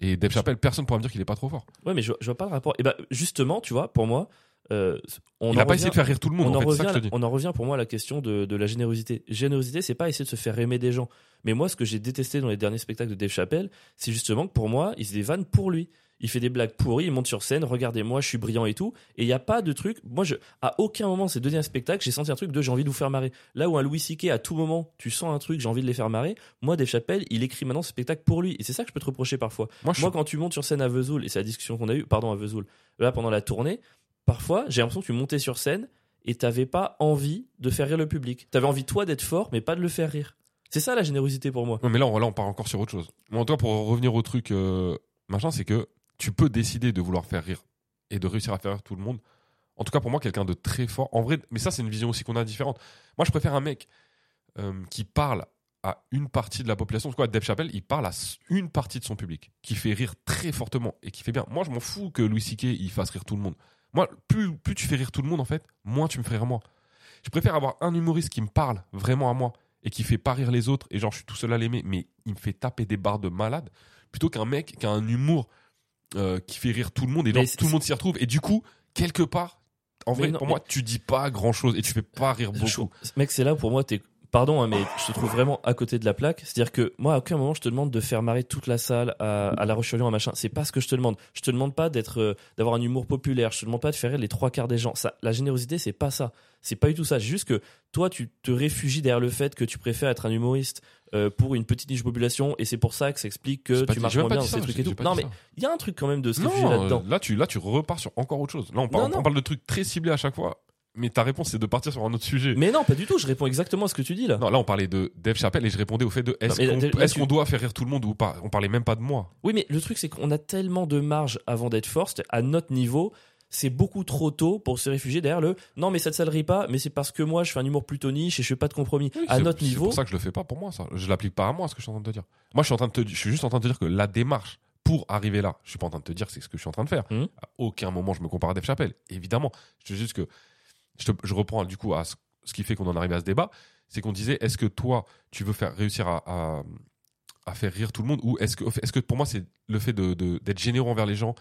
et Dave Chappelle, personne pourra me dire qu'il est pas trop fort. Ouais, mais je, je vois pas le rapport. Et ben justement, tu vois, pour moi, euh, on il en a pas essayé de faire rire tout le monde. on en en, fait, c'est ça revient, que je te dis. on en revient pour moi à la question de, de la générosité. Générosité, c'est pas essayer de se faire aimer des gens. Mais moi, ce que j'ai détesté dans les derniers spectacles de Dave Chappelle, c'est justement que pour moi, il se des vannes pour lui. Il fait des blagues pourries, il monte sur scène, regardez-moi, je suis brillant et tout. Et il n'y a pas de truc. Moi, je, à aucun moment, ces deux derniers spectacles, j'ai senti un truc de j'ai envie de vous faire marrer. Là où un Louis C.K., à tout moment, tu sens un truc, j'ai envie de les faire marrer. Moi, Dave Chappelle, il écrit maintenant ce spectacle pour lui. Et c'est ça que je peux te reprocher parfois. Moi, je Moi, quand tu montes sur scène à Vesoul, et c'est la discussion qu'on a eue, pardon, à Vesoul, là, pendant la tournée, parfois, j'ai l'impression que tu montais sur scène et t'avais pas envie de faire rire le public. T'avais envie, toi, d'être fort, mais pas de le faire rire. C'est ça la générosité pour moi. Ouais, mais là, on, là, on part encore sur autre chose. Moi, toi, pour revenir au truc euh, machin, c'est que tu peux décider de vouloir faire rire et de réussir à faire rire tout le monde. En tout cas, pour moi, quelqu'un de très fort. En vrai, mais ça, c'est une vision aussi qu'on a différente. Moi, je préfère un mec euh, qui parle à une partie de la population. Quoi, Dave Chappelle, il parle à une partie de son public, qui fait rire très fortement et qui fait bien. Moi, je m'en fous que Louis C.K. il fasse rire tout le monde. Moi, plus, tu fais rire tout le monde, en fait, moins tu me ferais rire moi. Je préfère avoir un humoriste qui me parle vraiment à moi et qui fait pas rire les autres et genre je suis tout seul à l'aimer, mais il me fait taper des barres de malade, plutôt qu'un mec qui a un humour euh, qui fait rire tout le monde et c'est- tout le monde s'y retrouve. Et du coup, quelque part, en Mais vrai, non, pour moi, tu dis pas grand chose et tu fais pas rire beaucoup. mec, c'est là pour moi, t'es. Pardon, hein, mais je te trouve vraiment à côté de la plaque. C'est-à-dire que moi, à aucun moment, je te demande de faire marrer toute la salle à, à La Roche-sur-Yon, à machin. C'est pas ce que je te demande. Je te demande pas d'être, euh, d'avoir un humour populaire. Je te demande pas de faire rire les trois quarts des gens. Ça, la générosité, c'est pas ça. C'est pas du tout ça. C'est juste que toi, tu te réfugies derrière le fait que tu préfères être un humoriste euh, pour une petite niche population, et c'est pour ça que ça explique que tu marches moins bien ces trucs et tout. Non, mais il y a un truc quand même de se réfugier là-dedans. là tu, là tu repars sur encore autre chose. Là on, parle- Non, non. on parle de trucs très ciblés à chaque fois, mais ta réponse c'est de partir sur un autre sujet. Mais non, pas du tout. Je réponds exactement à ce que tu dis là. Non, là on parlait de Dave Chappelle et je répondais au fait de est-ce qu'on tu- doit faire rire tout le monde ou pas? On parlait même pas de moi. Oui, mais le truc, c'est qu'on a tellement de marge avant d'être fort. c'est- À notre niveau, c'est beaucoup trop tôt pour se réfugier derrière le non, mais cette salerie pas, mais c'est parce que moi, je fais un humour plutôt niche et je fais pas de compromis. à C'est- notre C'est niveau, pour ça que je le fais pas pour moi, ça. Je l'applique pas à moi, ce que je suis en train de te dire. Moi, je suis en train de te, je suis juste en train de te dire que la démarche pour arriver là, je suis pas en train de te dire c'est ce que je suis en train de faire. Mhm. À aucun moment je me compare à Dave Chappelle, évidemment. Je te dis juste que je, te- je reprends du coup à ce, ce qui fait qu'on en arrive à ce débat, c'est qu'on disait est-ce que toi, tu veux faire réussir à, à, à faire rire tout le monde ou est-ce que, est-ce que pour moi, c'est le fait de, de- d'être généreux envers les gens,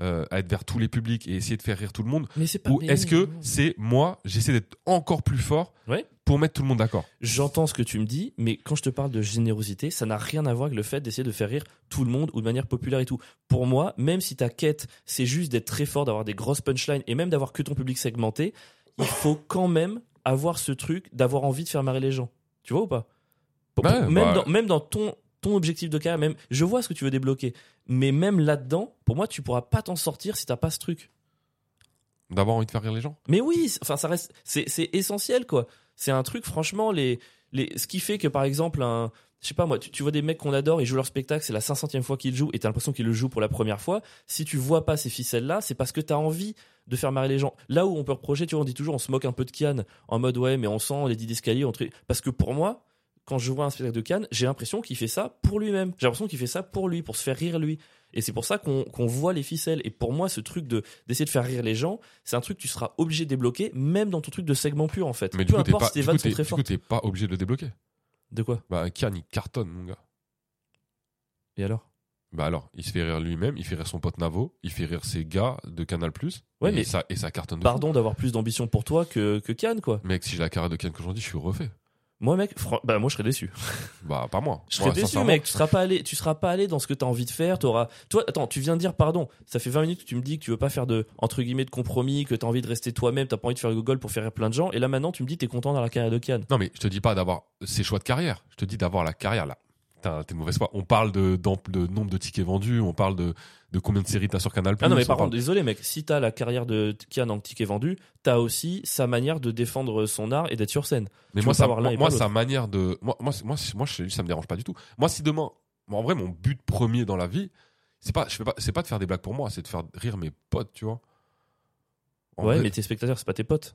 euh, à être vers tous les publics et essayer de faire rire tout le monde Mais c'est pas. Ou est-ce que c'est moi, j'essaie d'être encore plus fort Ouais. pour mettre tout le monde d'accord? J'entends ce que tu me dis, mais quand je te parle de générosité, ça n'a rien à voir avec le fait d'essayer de faire rire tout le monde ou de manière populaire et tout. Pour moi, même si ta quête, c'est juste d'être très fort, d'avoir des grosses punchlines et même d'avoir que ton public segmenté, il faut quand même avoir ce truc d'avoir envie de faire marrer les gens. Tu vois ou pas? Même, bah- dans, même dans ton, ton objectif de carrière, même, je vois ce que tu veux débloquer, mais même là-dedans, pour moi, tu pourras pas t'en sortir si t'as pas ce truc. D'avoir envie de faire rire les gens? Mais oui, c'est- enfin ça reste, c'est c'est essentiel quoi. C'est un truc franchement les les ce qui fait que par exemple un je sais pas moi, tu, tu vois des mecs qu'on adore, ils jouent leur spectacle, c'est la 500e fois qu'ils jouent et t'as l'impression qu'ils le jouent pour la première fois. Si tu vois pas ces ficelles là, c'est parce que t'as envie de faire marrer les gens. Là où on peut reprocher, tu vois, on dit toujours on se moque un peu de Cannes en mode ouais, mais on sent les 10 d'escalier parce que pour moi, quand je vois un spectacle de Cannes, j'ai l'impression qu'il fait ça pour lui-même. J'ai l'impression qu'il fait ça pour lui, pour se faire rire lui. Et c'est pour ça qu'on voit les ficelles. Et pour moi, ce truc de d'essayer de faire rire les gens, c'est un truc que tu seras obligé de débloquer, même dans ton truc de segment pur en fait. Mais du Peu coup, t'es importe pas, si tes du coup, vannes sont très du coup, fortes. t'es pas obligé de le débloquer. De quoi? Bah, Kian, il cartonne, mon gars. Et alors? Bah alors, il se fait rire lui-même, il fait rire son pote Navo, il fait rire ses gars de Canal+. Ouais, et mais- ça, et ça cartonne de. Pardon d'avoir plus d'ambition pour toi que, que Cannes, quoi. Mec, si j'ai la carrière de Kian qu'aujourd'hui, je suis refait. Moi, mec, bah, moi, je serais déçu. Bah, pas moi. Je serais Moi, déçu, mec. Tu seras pas allé, tu seras pas allé dans ce que t'as envie de faire. T'auras, toi, attends, tu viens de dire pardon. Ça fait 20 minutes que tu me dis que tu veux pas faire de, entre guillemets, de compromis, que t'as envie de rester toi-même, t'as pas envie de faire Google pour faire rire plein de gens. Et là, maintenant, tu me dis t'es content dans la carrière de Cannes. Non, mais je te dis pas d'avoir ses choix de carrière. Je te dis d'avoir la carrière, là. T'es de mauvaise foi. On parle de, nombre de tickets vendus, on parle de, de combien de séries t'as sur Canal+. Ah non, mais par parle- contre, désolé, mec. Si t'as la carrière de Kian en ticket vendu, t'as aussi sa manière de défendre son art et d'être sur scène. Mais tu moi, ça, moi, moi, sa manière de. Moi, moi, moi, ça me dérange pas du tout. Moi, si demain. en vrai, mon but premier dans la vie, c'est pas, je fais pas, c'est pas de faire des blagues pour moi, c'est de faire rire mes potes, tu vois. En ouais, vrai- mais tes spectateurs, c'est pas tes potes.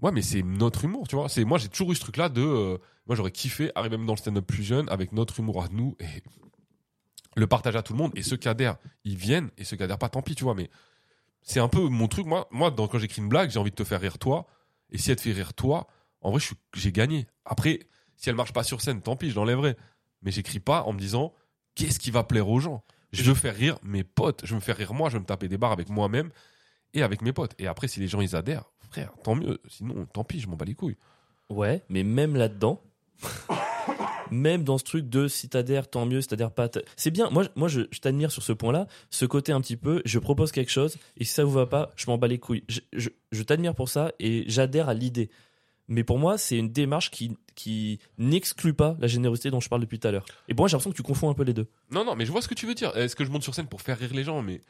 Ouais, mais c'est notre humour, tu vois. C'est moi, j'ai toujours eu ce truc-là de. euh, moi, j'aurais kiffé arriver même dans le stand-up plus jeune avec notre humour à nous et le partager à tout le monde. Et ceux qui adhèrent, ils viennent. Et ceux qui adhèrent pas, tant pis, tu vois. Mais c'est un peu mon truc. Moi, moi, dans- quand j'écris une blague, j'ai envie de te faire rire toi. Et si elle te fait rire toi, en vrai, j'ai gagné. Après, si elle marche pas sur scène, tant pis, je l'enlèverai. Mais j'écris pas en me disant qu'est-ce qui va plaire aux gens? Je veux faire rire mes potes. Je veux me faire rire moi. Je veux me taper des barres avec moi-même et avec mes potes. Et après, si les gens ils adhèrent, frère, tant mieux. Sinon, tant pis, je m'en bats les couilles. Ouais, mais même là-dedans, même dans ce truc de si t'adhères, tant mieux, si t'adhères pas. C'est bien, moi, je- moi je, je t'admire sur ce point-là, ce côté un petit peu, je propose quelque chose, et si ça vous va pas, je m'en bats les couilles. Je, je- je t'admire pour ça, et j'adhère à l'idée. Mais pour moi, c'est une démarche qui, qui n'exclut pas la générosité dont je parle depuis tout à l'heure. Et moi, j'ai l'impression que tu confonds un peu les deux. Non, non, mais je vois ce que tu veux dire. Est-ce que je monte sur scène pour faire rire les gens Mais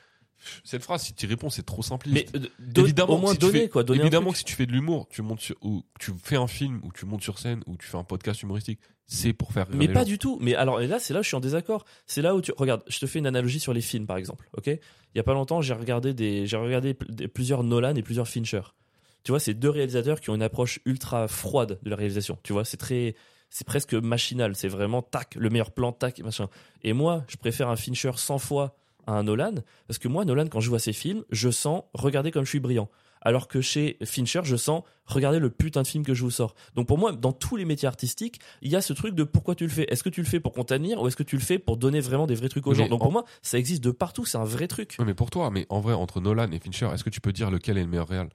cette phrase, si tu y réponds, c'est trop simpliste. Mais euh, évidemment, au moins si donner, fais- quoi. Donner évidemment que si tu fais de l'humour, tu montes sur, ou tu fais un film, ou tu montes sur scène, ou tu fais un podcast humoristique, c'est pour faire rire Mais les pas gens. du tout. Mais alors, et là, c'est là où je suis en désaccord. C'est là où tu regarde. Je te fais une analogie sur les films, par exemple. Ok? Il y a pas longtemps, j'ai regardé des, j'ai regardé des- plusieurs Nolan et plusieurs Fincher. Tu vois, c'est deux réalisateurs qui ont une approche ultra froide de la réalisation. Tu vois, c'est très, c'est presque machinal. C'est vraiment tac, le meilleur plan, tac, machin. Et moi, je préfère un Fincher 100 fois à un Nolan parce que moi, Nolan, quand je vois ses films, je sens regardez comme je suis brillant. Alors que chez Fincher, je sens regardez le putain de film que je vous sors. Donc pour moi, dans tous les métiers artistiques, il y a ce truc de pourquoi tu le fais. Est-ce que tu le fais pour qu'on t'admire ou est-ce que tu le fais pour donner vraiment des vrais trucs aux Mais gens? Donc en- pour moi, ça existe de partout, c'est un vrai truc. Mais pour toi, mais en vrai, entre Nolan et Fincher, est-ce que tu peux dire lequel est le meilleur réal?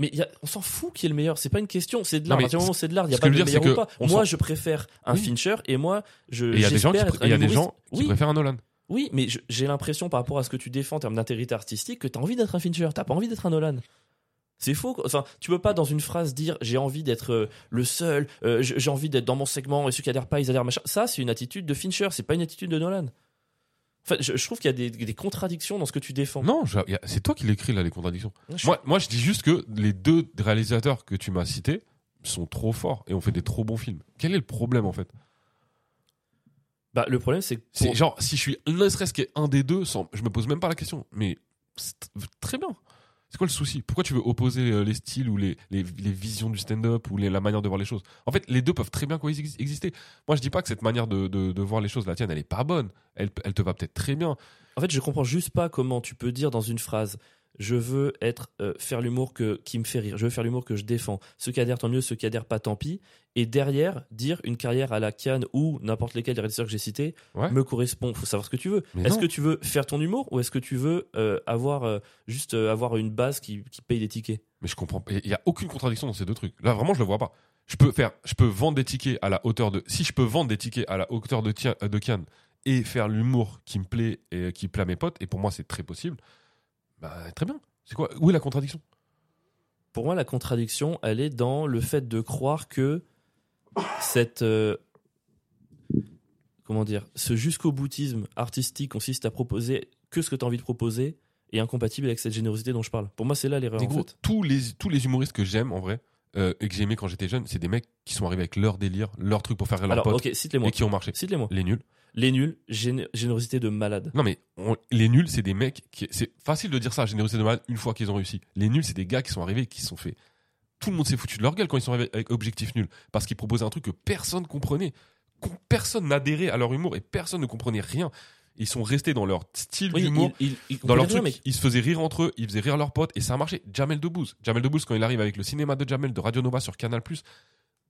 Mais y a- on s'en fout qui est le meilleur, c'est pas une question, c'est de Non, l'art. À mais partir du moment où c'est de l'art, il n'y a pas de meilleur ou pas. Moi, je préfère un Oui. Fincher et moi, je. Il y a des gens qui, pr- y a des gens qui Oui. préfèrent un Nolan. Oui, mais j'ai l'impression par rapport à ce que tu défends en termes d'intégrité artistique que tu as envie d'être un Fincher, t'as pas envie d'être un Nolan. C'est faux. Enfin, tu peux pas dans une phrase dire j'ai envie d'être euh, le seul, euh, j'ai envie d'être dans mon segment et ceux qui adhèrent pas, ils adhèrent machin. Ça, c'est une attitude de Fincher, c'est pas une attitude de Nolan. Enfin, je, je trouve qu'il y a des, des contradictions dans ce que tu défends. Non, c'est toi qui l'écris là, les contradictions. Je suis- Moi, moi, je dis juste que les deux réalisateurs que tu m'as cités sont trop forts et ont fait des trop bons films. Quel est le problème en fait? Bah, le problème, c'est que pour- genre si je suis ne serait-ce qu'un des deux, sans, je me pose même pas la question. Mais c'est très bien. C'est quoi le souci? Pourquoi tu veux opposer euh, les styles ou les, les, les visions du stand-up ou les- la manière de voir les choses? En fait, les deux peuvent très bien coexister. Moi, je dis pas que cette manière de, de, de voir les choses, la tienne, elle est pas bonne. Elle, elle te va peut-être très bien. En fait, je comprends juste pas comment tu peux dire dans une phrase je veux être euh, faire l'humour que qui me fait rire, je veux faire l'humour que je défends. Ceux qui adhèrent tant mieux, ceux qui adhèrent pas tant pis. Et derrière, dire une carrière à la Cannes ou n'importe lesquels des réalisateurs que j'ai cités Ouais. me correspond. Faut savoir ce que tu veux. Est-ce que tu veux faire ton humour ou est-ce que tu veux euh, avoir euh, juste avoir une base qui, qui paye des tickets? Mais je comprends. Il y a aucune contradiction dans ces deux trucs. Là, vraiment, je le vois pas. Je peux faire, je peux vendre des tickets à la hauteur de. Si je peux vendre des tickets à la hauteur de, de Cannes et faire l'humour qui me plaît et qui plaît à mes potes, et pour moi, c'est très possible. Bah, très bien. C'est quoi Où est la contradiction? Pour moi, la contradiction, elle est dans le fait de croire que cette. euh, comment dire Ce jusqu'au boutisme artistique consiste à proposer que ce que tu as envie de proposer est incompatible avec cette générosité dont je parle. Pour moi, c'est là l'erreur en fait. tous les tous les humoristes que j'aime en vrai euh, et que j'ai aimé quand j'étais jeune, c'est des mecs qui sont arrivés avec leur délire, leur truc pour faire leurs Alors, ok, cite-les-moi. et qui ont marché. Cite-les-moi. Les nuls. Les nuls, géné- générosité de malade. Non mais on- les nuls, c'est des mecs qui c'est facile de dire ça, générosité de malade une fois qu'ils ont réussi. Les nuls, c'est des gars qui sont arrivés, qui se sont fait. Tout le monde s'est foutu de leur gueule quand ils sont arrivés avec objectif nul parce qu'ils proposaient un truc que personne comprenait, personne n'adhérait à leur humour et personne ne comprenait rien. Ils sont restés dans leur style Oui, d'humour. il- il- il Dans leur truc, ils se faisaient rire entre eux, ils faisaient rire leurs potes et ça a marché. Jamel Debbouze. Jamel Debbouze, quand il arrive avec le cinéma de Jamel de Radio Nova sur Canal,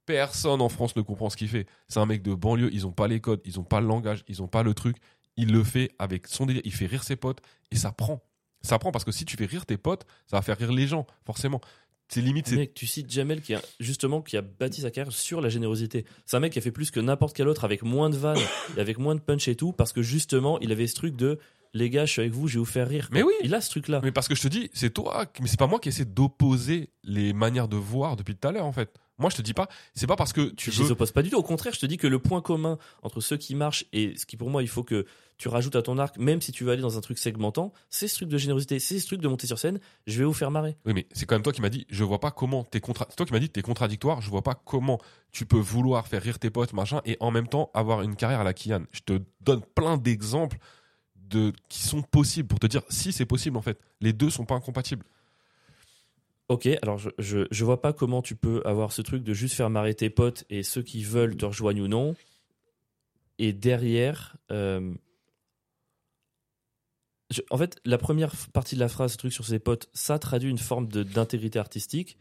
personne en France ne comprend ce qu'il fait. C'est un mec de banlieue, ils ont pas les codes, ils ont pas le langage, ils ont pas le truc. Il le fait avec son délire, il fait rire ses potes et ça prend. Ça prend parce que si tu fais rire tes potes, ça va faire rire les gens, forcément. C'est limite, c'est. Mec, tu cites Jamel qui a justement qui a bâti sa carrière sur la générosité. C'est un mec qui a fait plus que n'importe quel autre avec moins de vannes et avec moins de punch et tout parce que justement il avait ce truc de les gars, je suis avec vous, je vais vous faire rire. Mais oui. Il a ce truc là. Mais parce que je te dis, c'est toi, mais c'est pas moi qui essaie d'opposer les manières de voir depuis tout à l'heure, en fait. Moi, je te dis pas, c'est pas parce que tu Je veux. les oppose pas du tout. Au contraire, je te dis que le point commun entre ceux qui marchent et ce qui pour moi il faut que tu rajoutes à ton arc, même si tu veux aller dans un truc segmentant, c'est ce truc de générosité, c'est ce truc de monter sur scène. Je vais vous faire marrer. Oui, mais c'est quand même toi qui m'as dit, je vois pas comment t'es contra... c'est toi qui m'as dit t'es contradictoire, je vois pas comment tu peux vouloir faire rire tes potes, machin, et en même temps avoir une carrière à la Kian. Je te donne plein d'exemples de qui sont possibles pour te dire si c'est possible en fait. Les deux sont pas incompatibles. Ok, alors je, je, vois pas comment tu peux avoir ce truc de juste faire marrer tes potes et ceux qui veulent te rejoignent ou non. Et derrière, euh, je- en fait, la première partie de la phrase, ce truc sur ses potes, ça traduit une forme d'intégrité artistique.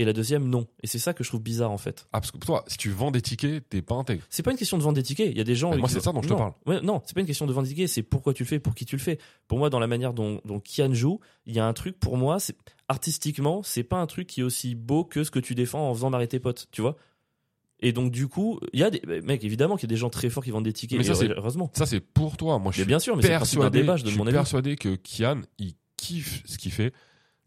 Et la deuxième, non. Et c'est ça que je trouve bizarre en fait. Ah, parce que pour toi, si tu vends des tickets, t'es pas intègre. C'est pas une question de vendre des tickets. Il y a des gens. Mais moi, qui- c'est ça dont je te Non. parle. Ouais, non, c'est pas une question de vendre des tickets. C'est pourquoi tu le fais, pour qui tu le fais. Pour moi, dans la manière dont, dont Kian joue, il y a un truc pour moi. C'est artistiquement, c'est pas un truc qui est aussi beau que ce que tu défends en faisant marrer tes potes. Tu vois. Et donc du coup, il y a des mec évidemment qu'il y a des gens très forts qui vendent des tickets. Mais ça, c'est- heureusement. Ça, c'est pour toi. Moi, je Mais suis bien sûr, mais persuadé, débat. Je je suis persuadé que Kian, il kiffe ce qu'il fait.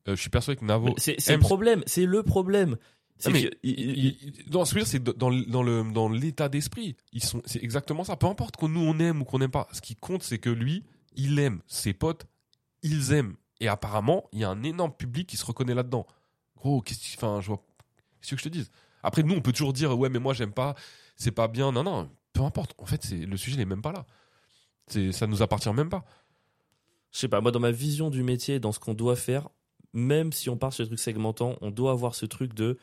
Euh, je suis persuadé que Navo. C'est le problème. C'est le problème. Ah, mais que- il- il- Il- il- non, ce que je veux dire, c'est dans, le- dans le dans l'état d'esprit. Ils sont, c'est exactement ça. Peu importe qu'on nous on aime ou qu'on n'aime pas. Ce qui compte, c'est que lui, il aime ses potes, ils aiment. Et apparemment, il y a un énorme public qui se reconnaît là-dedans. Gros, qu'est-ce que, je vois, qu'est-ce que je te dise? Après, nous, on peut toujours dire, ouais, mais moi, j'aime pas, c'est pas bien. Non, non, peu importe. En fait, c'est le sujet n'est même pas là. C'est, ça nous appartient même pas. je sais pas, moi dans ma vision du métier, dans ce qu'on doit faire, même si on part sur des trucs segmentants, on doit avoir ce truc de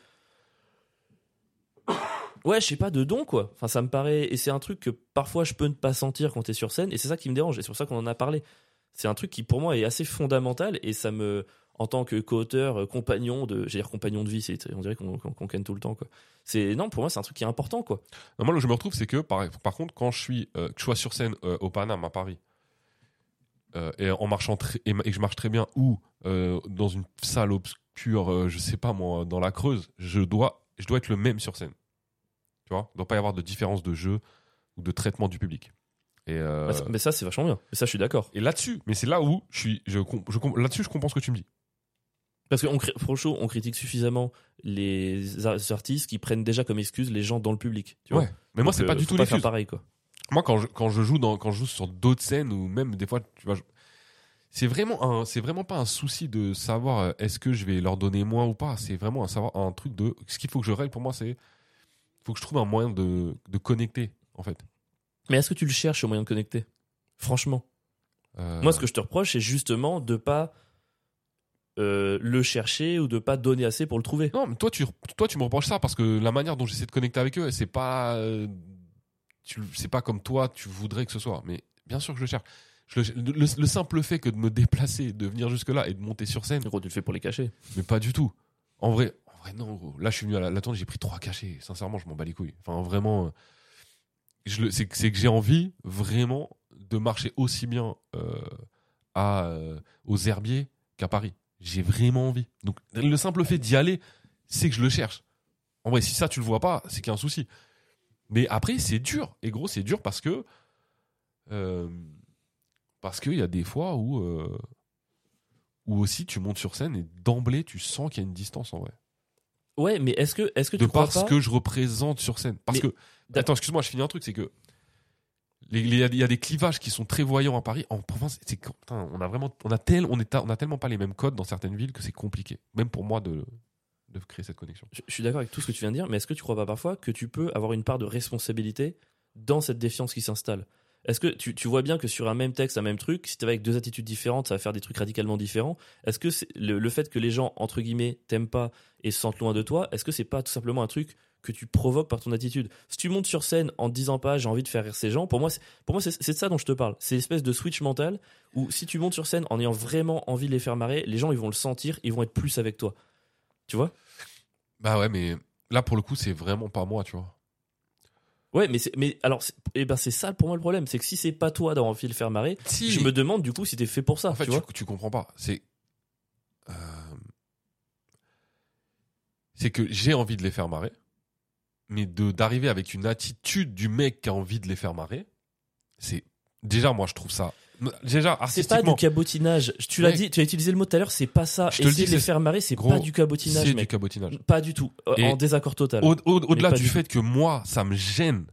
ouais, je sais pas de don quoi. Enfin ça me paraît et c'est un truc que parfois je peux ne pas sentir quand t'es sur scène et c'est ça qui me dérange et c'est pour ça qu'on en a parlé. C'est un truc qui pour moi est assez fondamental et ça me en tant que co-auteur, euh, compagnon de, j'allais dire compagnon de vie, c'est, on dirait qu'on, qu'on, tout le temps quoi. C'est non pour moi c'est un truc qui est important quoi. Moi, là où je me retrouve, c'est que, par, par contre, quand je suis, euh, que je sois sur scène euh, au Paname, à Paris, euh, et en marchant et, je marche très bien, ou euh, dans une salle obscure, euh, je sais pas moi, dans la Creuse, je dois, je dois être le même sur scène. Tu vois? Il ne doit pas y avoir de différence de jeu ou de traitement du public. Et, euh, Bah, mais ça c'est vachement bien. Mais ça je suis d'accord. et là-dessus, mais c'est là où je suis, je, je là-dessus, je comprends ce que tu me dis. Parce qu'on franchement, on critique suffisamment les ar- artistes qui prennent déjà comme excuse les gens dans le public. Tu vois? Ouais. Mais moi, c'est pas du tout l'excuse. pareil quoi. Moi quand je, quand je joue dans quand je joue sur d'autres scènes ou même des fois tu vois je- c'est vraiment un c'est vraiment pas un souci de savoir euh, est-ce que je vais leur donner moins ou pas c'est vraiment un savoir un truc de ce qu'il faut que je règle pour moi c'est faut que je trouve un moyen de, de connecter en fait Mais est-ce que tu le cherches au moyen de connecter? Franchement. Euh, Moi, ce que je te reproche, c'est justement de pas euh, le chercher ou de pas donner assez pour le trouver. non mais toi tu toi tu me reproches ça parce que la manière dont j'essaie de connecter avec eux c'est pas euh, tu c'est pas comme toi tu voudrais que ce soit mais bien sûr que je le cherche Je le, le- le simple fait que de me déplacer, de venir jusque-là et de monter sur scène, Gros, tu le fais pour les cacher. mais pas du tout. En vrai, en vrai non, gros. Là, je suis venu à la, la tournée, j'ai pris trois cachets. Sincèrement, je m'en bats les couilles. Enfin, vraiment, euh, je c'est que j'ai envie vraiment de marcher aussi bien euh, à, euh, aux Herbiers qu'à Paris. J'ai vraiment envie. Donc, le simple fait d'y aller, c'est que je le cherche. En vrai, si ça, tu le vois pas, c'est qu'il y a un souci. Mais après, c'est dur. Et gros, c'est dur parce que. euh, parce qu'il y a des fois où. euh, où aussi tu montes sur scène et d'emblée, tu sens qu'il y a une distance en vrai. Ouais, mais est-ce que, est-ce que De tu crois par ce que je représente sur scène. Parce Mais- que. Attends, excuse-moi, je finis un truc, c'est que. Il y, a- il y a des clivages qui sont très voyants à Paris. En province, c'est on a vraiment, on a tel, on est, on a tellement pas les mêmes codes dans certaines villes que c'est compliqué, même pour moi de, de créer cette connexion. Je, suis d'accord avec tout ce que tu viens de dire, mais est-ce que tu crois pas parfois que tu peux avoir une part de responsabilité dans cette défiance qui s'installe? Est-ce que tu, vois bien que sur un même texte, un même truc, si tu avec deux attitudes différentes, ça va faire des trucs radicalement différents Est-ce que le, fait que les gens, entre guillemets, t'aiment pas et se sentent loin de toi, est-ce que c'est pas tout simplement un truc que tu provoques par ton attitude? Si tu montes sur scène en te disant pas j'ai envie de faire rire ces gens, pour moi, pour moi c'est de ça dont je te parle. C'est l'espèce de switch mental où si tu montes sur scène en ayant vraiment envie de les faire marrer, les gens ils vont le sentir, ils vont être plus avec toi. Tu vois? Bah ouais, mais là pour le coup, c'est vraiment pas moi, tu vois. Ouais, mais mais alors, eh ben c'est ça pour moi le problème, c'est que si c'est pas toi d'avoir envie de le faire marrer, Si, je me demande du coup si t'es fait pour ça. En fait, tu tu, vois tu comprends pas. C'est. euh, C'est que j'ai envie de les faire marrer, mais de d'arriver avec une attitude du mec qui a envie de les faire marrer, c'est. Déjà, moi, je trouve ça. Déjà, c'est pas artistiquement. du cabotinage. Tu l'as dit, tu as utilisé le mot tout à l'heure, c'est pas ça. Je te le Essayer dis, de les faire marrer, c'est Gros, pas du cabotinage, C'est du cabotinage. Pas du tout. Euh, Et en désaccord total. Au- au- Au-delà du fait que moi, ça me gêne,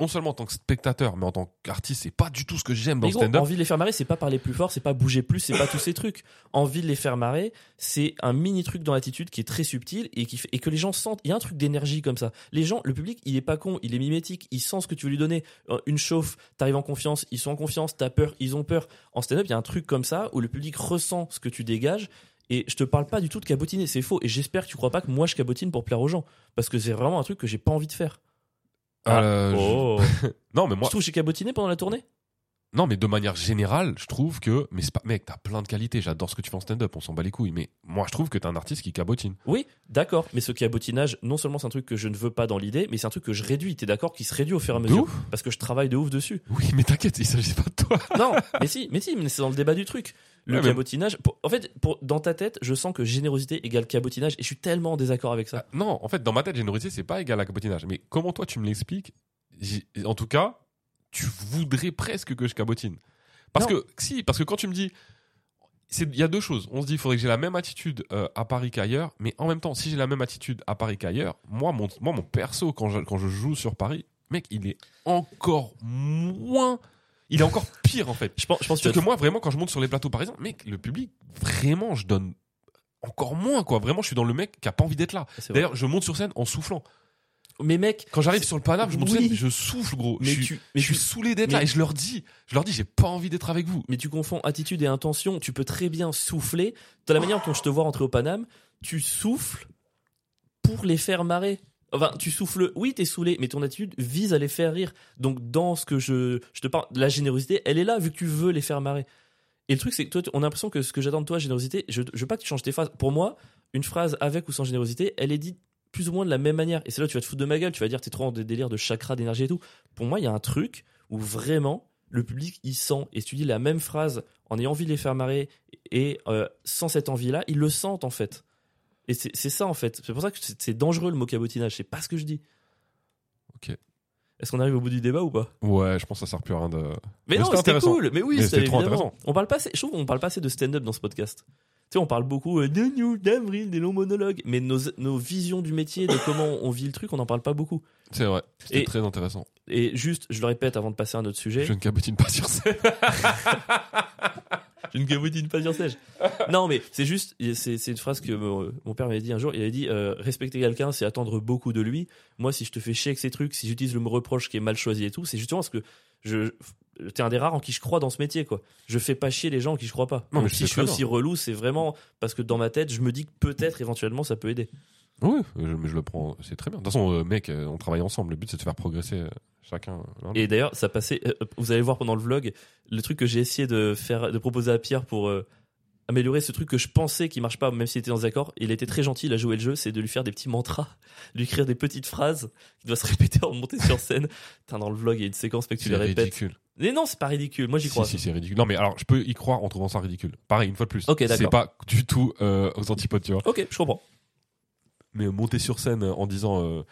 non seulement en tant que spectateur, mais en tant qu'artiste, c'est pas du tout ce que j'aime dans le stand-up. envie de les faire marrer, c'est pas parler plus fort, c'est pas bouger plus, c'est pas tous ces trucs. Envie de les faire marrer, c'est un mini truc dans l'attitude qui est très subtil et qui fait, et que les gens sentent. Il y a un truc d'énergie comme ça. Les gens, le public, il est pas con, il est mimétique, il sent ce que tu veux lui donner. Euh, Une chauffe, t'arrives en confiance, ils sont en confiance, t'as peur, ils ont peur. En stand-up, il y a un truc comme ça où le public ressent ce que tu dégages. Et je te parle pas du tout de cabotiner, c'est faux. Et j'espère que tu crois pas que moi je cabotine pour plaire aux gens. Parce que c'est vraiment un truc que j'ai pas envie de faire. Euh, je- oh. Non, mais moi, Tu trouves que j'ai cabotiné pendant la tournée? Non, mais de manière générale, je trouve que. Mais c'est pas. Mec, t'as plein de qualités. J'adore ce que tu fais en stand-up. On s'en bat les couilles. Mais moi, je trouve que t'es un artiste qui cabotine. Oui, d'accord. Mais ce cabotinage, non seulement c'est un truc que je ne veux pas dans l'idée, mais c'est un truc que je réduis. T'es d'accord Qui se réduit au fur et à mesure. Parce que je travaille de ouf dessus. Oui, mais t'inquiète, il s'agit pas de toi. Non, mais si, mais si, mais c'est dans le débat du truc. Le Ouais, mais- cabotinage. pour- en fait, pour, dans ta tête, je sens que générosité égale cabotinage et je suis tellement en désaccord avec ça. Ah, Non, en fait, dans ma tête, générosité, c'est pas égal à cabotinage. Mais comment toi, tu me l'expliques? En tout cas, tu voudrais presque que je cabotine. Parce Non. que, si, parce que quand tu me dis. Il y a deux choses. On se dit, il faudrait que j'ai la même attitude euh, à Paris qu'ailleurs. Mais en même temps, si j'ai la même attitude à Paris qu'ailleurs, moi mon, moi, mon perso, quand je, quand je joue sur Paris, mec, il est encore moins. Il est encore pire, en fait. Je pense, je pense que moi, vraiment, quand je monte sur les plateaux parisiens, mec, le public, vraiment, je donne encore moins, quoi. Vraiment, je suis dans le mec qui a pas envie d'être là. D'ailleurs, je monte sur scène en soufflant. Mais mec, Quand j'arrive sur le Paname, je monte sur scène, je souffle, gros. mais je suis, mais je suis saoulé d'être là et je leur dis, je leur dis, j'ai pas envie d'être avec vous. mais tu confonds attitude et intention. Tu peux très bien souffler. De la manière dont je te vois rentrer au Paname, tu souffles pour les faire marrer. Enfin, tu souffles, oui, t'es saoulé, mais ton attitude vise à les faire rire. Donc, dans ce que je, je te parle, la générosité, elle est là vu que tu veux les faire marrer. Et le truc, c'est que toi, on a l'impression que ce que j'attends de toi, générosité, je, je veux pas que tu changes tes phrases. Pour moi, une phrase avec ou sans générosité, elle est dite plus ou moins de la même manière. Et c'est là où tu vas te foutre de ma gueule, tu vas dire t'es trop en des délires de chakra, d'énergie et tout. Pour moi, il y a un truc où vraiment le public il sent. Et si tu dis la même phrase en ayant envie de les faire marrer et euh, sans cette envie-là, ils le sentent en fait. Et c'est ça en fait. C'est pour ça que c'est dangereux le mot cabotinage. C'est pas ce que je dis. Ok. Est-ce qu'on arrive au bout du débat ou pas? Ouais, je pense que ça sert plus à rien de. Mais, Mais non, c'était cool. Mais oui, c'était trop intéressant. On parle pas assez, je trouve qu'on parle pas assez de stand-up dans ce podcast. Tu sais, on parle beaucoup euh, de news, d'avril, des longs monologues, mais nos, nos visions du métier, de comment on vit le truc, on n'en parle pas beaucoup. C'est vrai. C'était très intéressant. Et juste, je le répète avant de passer à un autre sujet, Je ne cabotine pas sur scène. je ne cabotine pas sur sèche. non, mais c'est juste, c'est une phrase que mon, mon père m'avait dit un jour. Il avait dit euh, respecter quelqu'un, c'est attendre beaucoup de lui. Moi, si je te fais chier avec ces trucs, si j'utilise le mot reproche qui est mal choisi et tout, c'est justement parce que je t'es un des rares en qui je crois dans ce métier, quoi. Je fais pas chier les gens en qui je crois pas. Non, mais si je suis aussi relou, c'est vraiment parce que dans ma tête, je me dis que peut-être éventuellement ça peut aider. Oui, je, mais je le prends, c'est très bien. De toute façon, euh, mec, euh, on travaille ensemble. Le but, c'est de faire progresser euh, chacun. Et d'ailleurs, ça passait. vous allez voir pendant le vlog le truc que j'ai essayé de faire, de proposer à Pierre pour euh, améliorer ce truc que je pensais qui marche pas, même s'il était dans accord. Il était très gentil, il a joué le jeu, c'est de lui faire des petits mantras, lui écrire des petites phrases qui doit se répéter en montée sur scène. Putain, dans le vlog, il y a une séquence, mec, tu C'est les répètes. ridicule. Mais non, c'est pas ridicule. Moi, j'y Si, crois. si, c'est ridicule. Non, mais alors, je peux y croire en trouvant ça ridicule. Pareil, une fois de plus. Ok, d'accord. C'est pas du tout euh, aux antipodes, tu vois. Ok, je comprends. Mais monter sur scène en disant euh,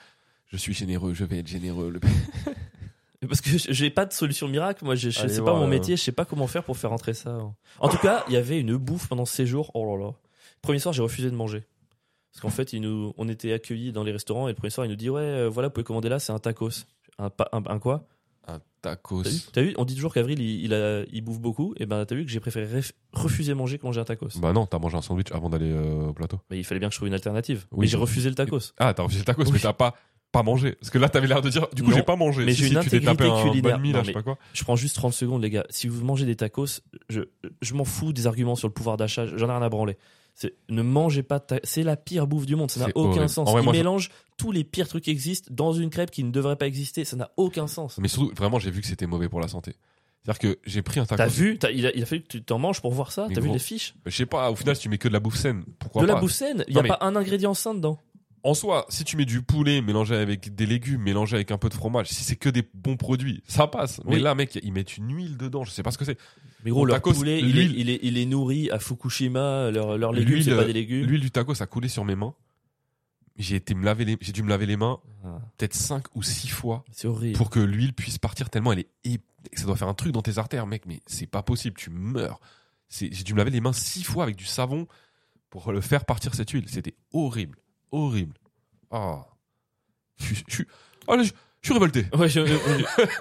je suis généreux, je vais être généreux. le- Parce que j'ai pas de solution miracle. Moi, je, je sais pas mon euh. métier, je sais pas comment faire pour faire rentrer ça. En tout cas, il y avait une bouffe pendant ces jours. Oh là là. Premier soir, j'ai refusé de manger. Parce qu'en fait, il nous, on était accueillis dans les restaurants et le premier soir, il nous dit Ouais, euh, voilà, vous pouvez commander là, c'est un tacos. Un, pa- un, un quoi? Tacos. T'as vu, T'as vu On dit toujours qu'Avril, il, il, a- il bouffe beaucoup. Et ben, t'as vu que j'ai préféré ref- refuser manger que manger un tacos. Bah non, t'as mangé un sandwich avant d'aller euh, au plateau. Mais il fallait bien que je trouve une alternative. Oui, mais j'ai refusé le tacos. Ah, t'as refusé le tacos, Oui. mais t'as pas pas mangé. Parce que là, t'avais l'air de dire, du coup, j'ai pas mangé. mais Si, j'ai si, une intégrité un culinaire. là, je sais pas quoi. Je prends juste 30 secondes, les gars. Si vous mangez des tacos, je, je m'en fous des arguments sur le pouvoir d'achat. J'en ai rien à branler. C'est- Ne mangez pas de ta- C'est la pire bouffe du monde. Ça n'a aucun horrible. sens. En vrai, Ils je- mélangent tous les pires trucs qui existent dans une crêpe qui ne devrait pas exister. Ça n'a aucun sens. Mais surtout, vraiment, j'ai vu que c'était mauvais pour la santé. C'est-à-dire que j'ai pris un tacos. T'as vu? Il, a, il a fallu que tu t'en manges pour voir ça. T'as vu les fiches? Je sais pas, au final, si tu mets que de la bouffe saine, pourquoi De pas? la bouffe saine? Il n'y Non, a mais- pas un ingrédient sain dedans. En soi, si tu mets du poulet mélangé avec des légumes, mélangé avec un peu de fromage, si c'est que des bons produits, ça passe. Mais là, mec, ils mettent une huile dedans, je sais pas ce que c'est. Mais gros, Au leur tacos, poulet, il est, il, est, il est nourri à Fukushima. Leurs leurs légumes, c'est pas euh, des légumes. L'huile du tacos a coulé sur mes mains. J'ai été me laver les, j'ai dû me laver les mains Ah, peut-être 5 ou 6 fois pour que l'huile puisse partir tellement elle est ép- ça doit faire un truc dans tes artères mec mais c'est pas possible tu meurs j'ai dû me laver les mains 6 fois avec du savon pour le faire partir cette huile c'était horrible horrible ah je suis je suis là, je- je suis révolté Ouais, je-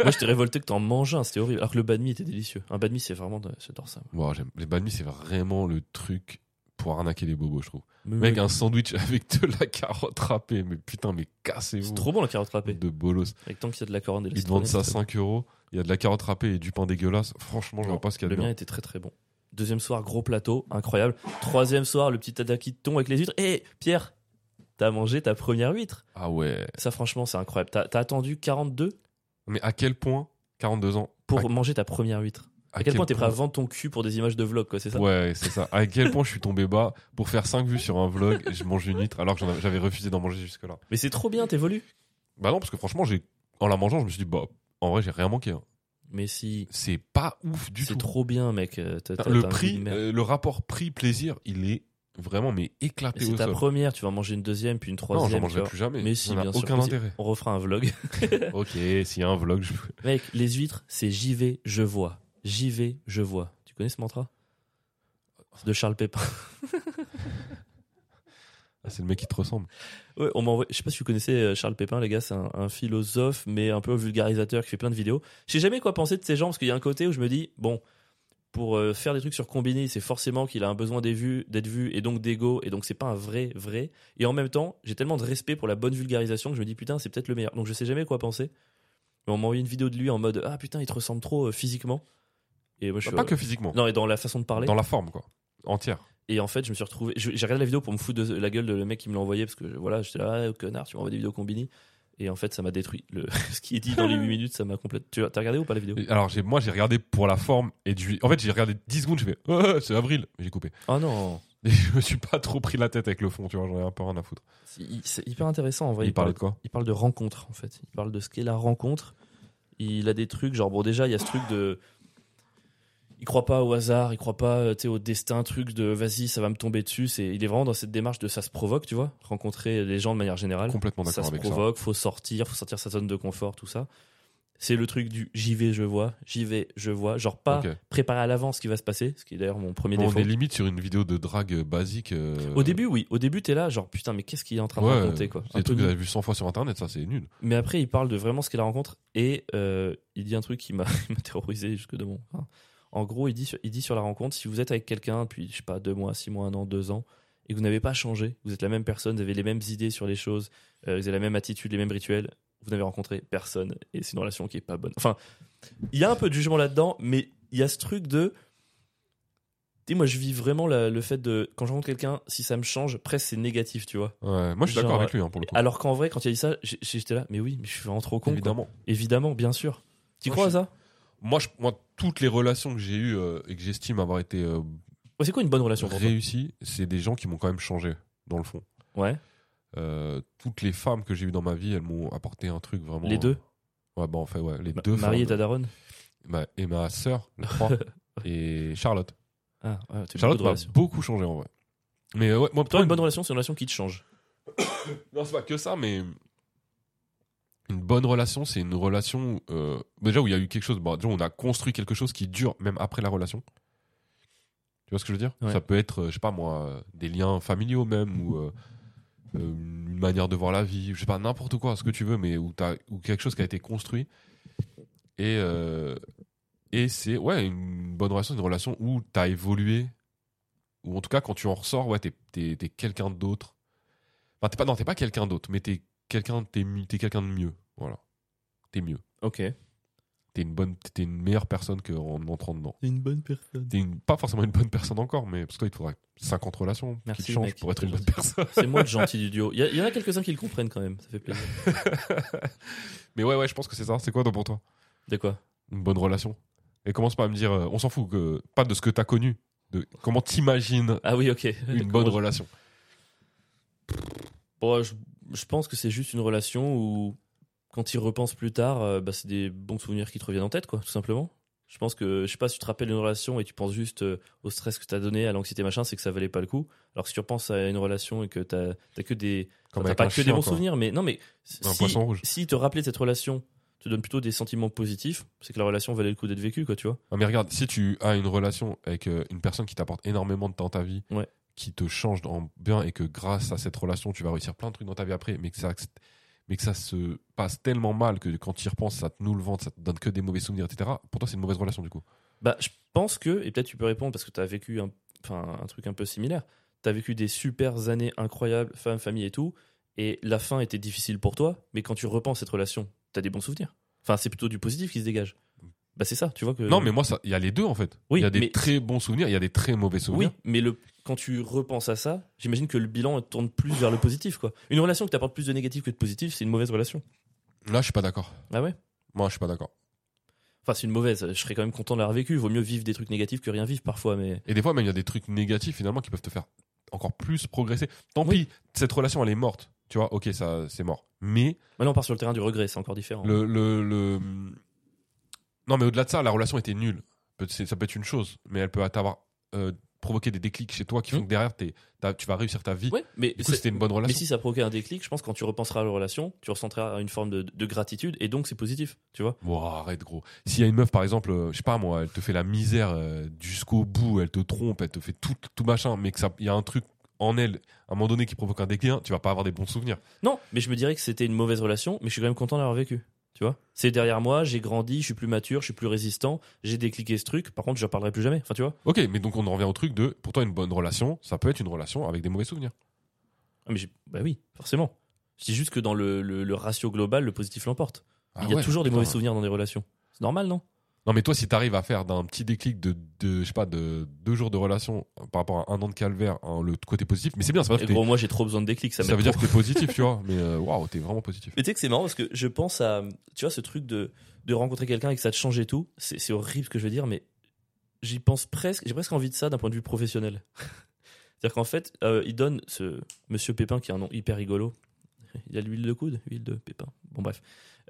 moi j'étais révolté que t'en manges un, c'était horrible. Alors que le banh mi était délicieux. Un banh mi c'est vraiment, j'adore ça. les banh mi c'est vraiment le truc pour arnaquer les bobos je trouve Mais- mec un sandwich avec de la carotte râpée mais putain mais cassez-vous c'est trop bon la carotte râpée. de bolos Avec tant qu'il y a de la coriandre et de la ils te vendent ça citronnelle, 5 euros il y a de la carotte râpée et du pain dégueulasse franchement je vois pas ce qu'il y a Le de mien bien. était très très bon. Deuxième soir, gros plateau, incroyable. Troisième soir, le petit tadaki de thon avec les huîtres. Eh, Pierre, t'as mangé ta première huître. ah ouais Ça, franchement, c'est incroyable. T'as attendu 42 Mais à quel point? 42 ans pour à, manger ta première huître. À, quel, point t'es prêt à vendre ton cul pour des images de vlog, quoi, c'est ça? Ouais, c'est ça. À quel point je suis tombé bas pour faire 5 vues sur un vlog et je mange une huître alors que j'avais refusé d'en manger jusque-là. Mais c'est trop bien, t'évolues. Bah non, parce que franchement, j'ai en la mangeant, je me suis dit, bah, en vrai, j'ai rien manqué. hein. Mais si, C'est pas ouf du c'est tout. trop bien, mec. Euh, Le prix, euh, le rapport prix-plaisir, il est vraiment mais éclaté C'est ta sol. première, tu vas en manger une deuxième, puis une Non, troisième. j'en tu mangerai plus jamais. Mais si, bien sûr. aucun intérêt. On refera un vlog. ok, s'il y a un vlog, je... Mec, les huîtres, c'est j'y vais, je vois. J'y vais, je vois. Tu connais ce mantra? De Charles Pépin. Ah, c'est le mec qui te ressemble. Ouais, on m'envoie. Je sais pas si vous connaissez euh, Charles Pépin, les gars, c'est un, un philosophe, mais un peu vulgarisateur qui fait plein de vidéos. Je sais jamais quoi penser de ces gens parce qu'il y a un côté où je me dis, bon, pour euh, faire des trucs sur Combini, c'est forcément qu'il a un besoin d'être vu et donc d'ego, et donc c'est pas un vrai, vrai. Et en même temps, j'ai tellement de respect pour la bonne vulgarisation que je me dis, putain, c'est peut-être le meilleur. Donc je sais jamais quoi penser. Mais on m'a envoyé une vidéo de lui en mode, ah putain, il te ressemble trop euh, physiquement. Et moi, je suis, Pas que physiquement, Non, et dans la façon de parler. dans la forme, quoi. Entière. Et en fait, je me suis retrouvé. J'ai regardé la vidéo pour me foutre de la gueule de le mec qui me l'a envoyé parce que voilà, j'étais là, ah, connard, tu m'envoies des vidéos combini. Et en fait, ça m'a détruit. Le... Ce qui est dit dans les 8 minutes, ça m'a complètement. Tu as regardé ou pas la vidéo? Alors, moi, j'ai regardé pour la forme et du. En fait, j'ai regardé 10 secondes, je fais, Ah, c'est avril, j'ai coupé. Oh non Et je me suis pas trop pris la tête avec le fond, tu vois, j'en ai un peu rien à foutre. C'est c'est hyper intéressant en vrai. Il parlait de quoi? Il parle de rencontre en fait. Il parle de ce qu'est la rencontre. Il a des trucs, genre, bon, déjà, il y a ce truc de. Il croit pas au hasard, il croit pas euh, au destin, truc de vas-y, ça va me tomber dessus. C'est, il est vraiment dans cette démarche de ça se provoque, tu vois. Rencontrer les gens de manière générale. Complètement ça d'accord se avec ça. provoque, faut sortir, faut sortir sa zone de confort, tout ça. C'est le truc du j'y vais, je vois, j'y vais, je vois. Genre pas préparer à l'avance ce qui va se passer, ce qui est d'ailleurs mon premier On défaut. est limite sur une vidéo de drague basique. euh, Au début, oui. Au début, t'es là, genre putain, mais qu'est-ce qu'il est en train de raconter, quoi. C'est des trucs que avez vu 100 fois sur internet, ça c'est nul. Mais après, il parle de vraiment ce qu'est la rencontre et euh, il dit un truc qui m'a terrorisé jusque de mon. enfin, en gros, il dit, sur, il dit sur la rencontre si vous êtes avec quelqu'un depuis, je sais pas, deux mois, six mois, un an, deux ans, et que vous n'avez pas changé, vous êtes la même personne, vous avez les mêmes idées sur les choses, euh, vous avez la même attitude, les mêmes rituels, vous n'avez rencontré personne et c'est une relation qui est pas bonne. Enfin, il y a un peu de jugement là-dedans, mais il y a ce truc de Tu sais, moi, je vis vraiment la- le fait de. Quand je rencontre quelqu'un, si ça me change, presque c'est négatif, tu vois. Ouais, moi, je suis d'accord avec lui, hein, pour le coup. Alors qu'en vrai, quand il a dit ça, j'étais là, mais oui, mais je suis vraiment trop con. quoi. Évidemment. Évidemment, bien sûr. Tu crois à ça? Moi, je- moi, toutes les relations que j'ai eues euh, et que j'estime avoir été euh, C'est quoi une bonne relation pour toi réussies, c'est des gens qui m'ont quand même changé, dans le fond. Ouais. Euh, toutes les femmes que j'ai eues dans ma vie, elles m'ont apporté un truc vraiment. Les deux Ouais, bah en fait, ouais, les Ma- deux Marie et femmes. ta daronne Ma- et ma sœur, les trois, et Charlotte. Ah, ouais, t'as Charlotte bonne m'a relation. beaucoup changé en vrai. Mais euh, ouais, moi, Toi, une bonne relation, c'est une relation qui te change. Non, c'est pas que ça, mais une bonne relation, c'est une relation euh, déjà où il y a eu quelque chose. Bon, déjà, on a construit quelque chose qui dure même après la relation. Tu vois ce que je veux dire? Ouais. Ça peut être, euh, je sais pas moi, euh, des liens familiaux même ou euh, une manière de voir la vie, je sais pas n'importe quoi, ce que tu veux, mais où quelque chose qui a été construit et euh, et c'est ouais une bonne relation, une relation où t'as évolué ou en tout cas quand tu en ressors, ouais t'es t'es, t'es quelqu'un d'autre. Enfin t'es pas non t'es pas quelqu'un d'autre, mais t'es quelqu'un t'es, t'es quelqu'un de mieux, voilà. T'es mieux. Ok. T'es une bonne, t'es une meilleure personne qu'en entrant dedans. C'est une bonne personne. T'es une- pas forcément une bonne personne encore, mais parce que toi, il te faudra 50 relations Merci, qui te changent mec. pour être une bonne personne. C'est moi le gentil du duo. Il y, en a quelques-uns qui le comprennent quand même, ça fait plaisir. mais ouais, ouais, je pense que c'est ça. C'est quoi toi, pour toi? De quoi? Une bonne relation Et commence pas à me dire, euh, on s'en fout, que, pas de ce que t'as connu, de comment t'imagines Ah oui, ok. une bonne relation. Bon, je, je pense que c'est juste une relation où, quand tu y repenses plus tard, euh, bah, c'est des bons souvenirs qui te reviennent en tête, quoi, tout simplement. Je pense que, je sais pas, si tu te rappelles une relation et tu penses juste euh, au stress que t'as donné, à l'anxiété, machin, c'est que ça valait pas le coup. Alors que si tu repenses à une relation et que t'as as que des. T'as pas que des bons quoi. souvenirs, mais non, mais. Un si, poisson rouge. Si te rappeler de cette relation te donne plutôt des sentiments positifs, c'est que la relation valait le coup d'être vécue, quoi, tu vois. Ah, mais regarde, si tu as une relation avec euh, une personne qui t'apporte énormément de temps dans ta vie, Ouais. Qui te change en bien et que grâce à cette relation, tu vas réussir plein de trucs dans ta vie après, mais que ça, mais que ça se passe tellement mal que quand tu y repenses, ça te noue le ventre, ça te donne que des mauvais souvenirs, etc. Pour toi, c'est une mauvaise relation du coup. Bah, je pense que, et peut-être tu peux répondre parce que tu as vécu un, un truc un peu similaire. Tu as vécu des super années incroyables, femme, famille et tout, et la fin était difficile pour toi, mais quand tu repenses cette relation, tu as des bons souvenirs. Enfin, c'est plutôt du positif qui se dégage. Bah, c'est ça, tu vois que. Non, mais moi, ça- il y a les deux en fait. Oui, il y a des mais- très bons souvenirs, il y a des très mauvais Oui, souvenirs. mais le, quand tu repenses à ça, j'imagine que le bilan tourne plus vers le positif, quoi. Une relation qui t'apporte plus de négatif que de positif, c'est une mauvaise relation. Là, je suis pas d'accord. Ah ouais? Moi, je suis pas d'accord. Enfin, c'est une mauvaise. Je serais quand même content de l'avoir vécu. Vaut mieux vivre des trucs négatifs que rien vivre parfois, mais. Et des fois, même, il y a des trucs négatifs finalement qui peuvent te faire encore plus progresser. Tant Oui. pis, cette relation, elle est morte. Tu vois, ok, ça, c'est mort. Mais Maintenant, on part sur le terrain du regret, c'est encore différent. le, le, le- Non, mais au-delà de ça, la relation était nulle. Ça peut être une chose, mais elle peut t'avoir euh, provoqué des déclics chez toi qui font Hmm. que derrière, tu vas réussir ta vie. Ouais, mais Du coup, c'est- c'était une bonne Mais relation. si ça provoquait un déclic, je pense que quand tu repenseras à la relation, tu ressentiras une forme de, de gratitude et donc c'est positif, tu vois. Bon, arrête, gros. S'il y a une meuf, par exemple, euh, je sais pas moi, elle te fait la misère euh, jusqu'au bout, elle te trompe, elle te fait tout, tout machin, mais que ça, il y a un truc en elle, à un moment donné, qui provoque un déclin, tu vas pas avoir des bons souvenirs. Non, mais je me dirais que c'était une mauvaise relation, mais je suis quand même content d'avoir vécu, tu vois. C'est derrière moi, j'ai grandi, je suis plus mature, je suis plus résistant, j'ai décliqué ce truc. Par contre, je ne parlerai plus jamais, enfin tu vois. Ok, mais donc on en revient au truc de, pour toi, une bonne relation, ça peut être une relation avec des mauvais souvenirs. Ah, mais bah oui, forcément. Je dis juste que dans le, le- le ratio global, le positif l'emporte. Ah Il y a ouais, toujours des mauvais souvenirs dans des relations. C'est normal, non? Non, mais toi, si t'arrives à faire d'un petit déclic de, de, je sais pas, de deux jours de relation par rapport à un an de calvaire, hein, le côté positif, mais c'est bien, ça veut dire que Gros, moi j'ai trop besoin de déclics, ça, veut dire que t'es positif, tu vois. Mais euh, waouh, t'es vraiment positif. Mais tu sais que c'est marrant parce que je pense à, tu vois, ce truc de, de rencontrer quelqu'un et que ça te change et tout. C'est c'est horrible ce que je veux dire, mais j'y pense presque, j'ai presque envie de ça d'un point de vue professionnel. C'est-à-dire qu'en fait, euh, il donne ce monsieur Pépin qui a un nom hyper rigolo. Il a l'huile de coude, huile de Pépin. Bon, bref.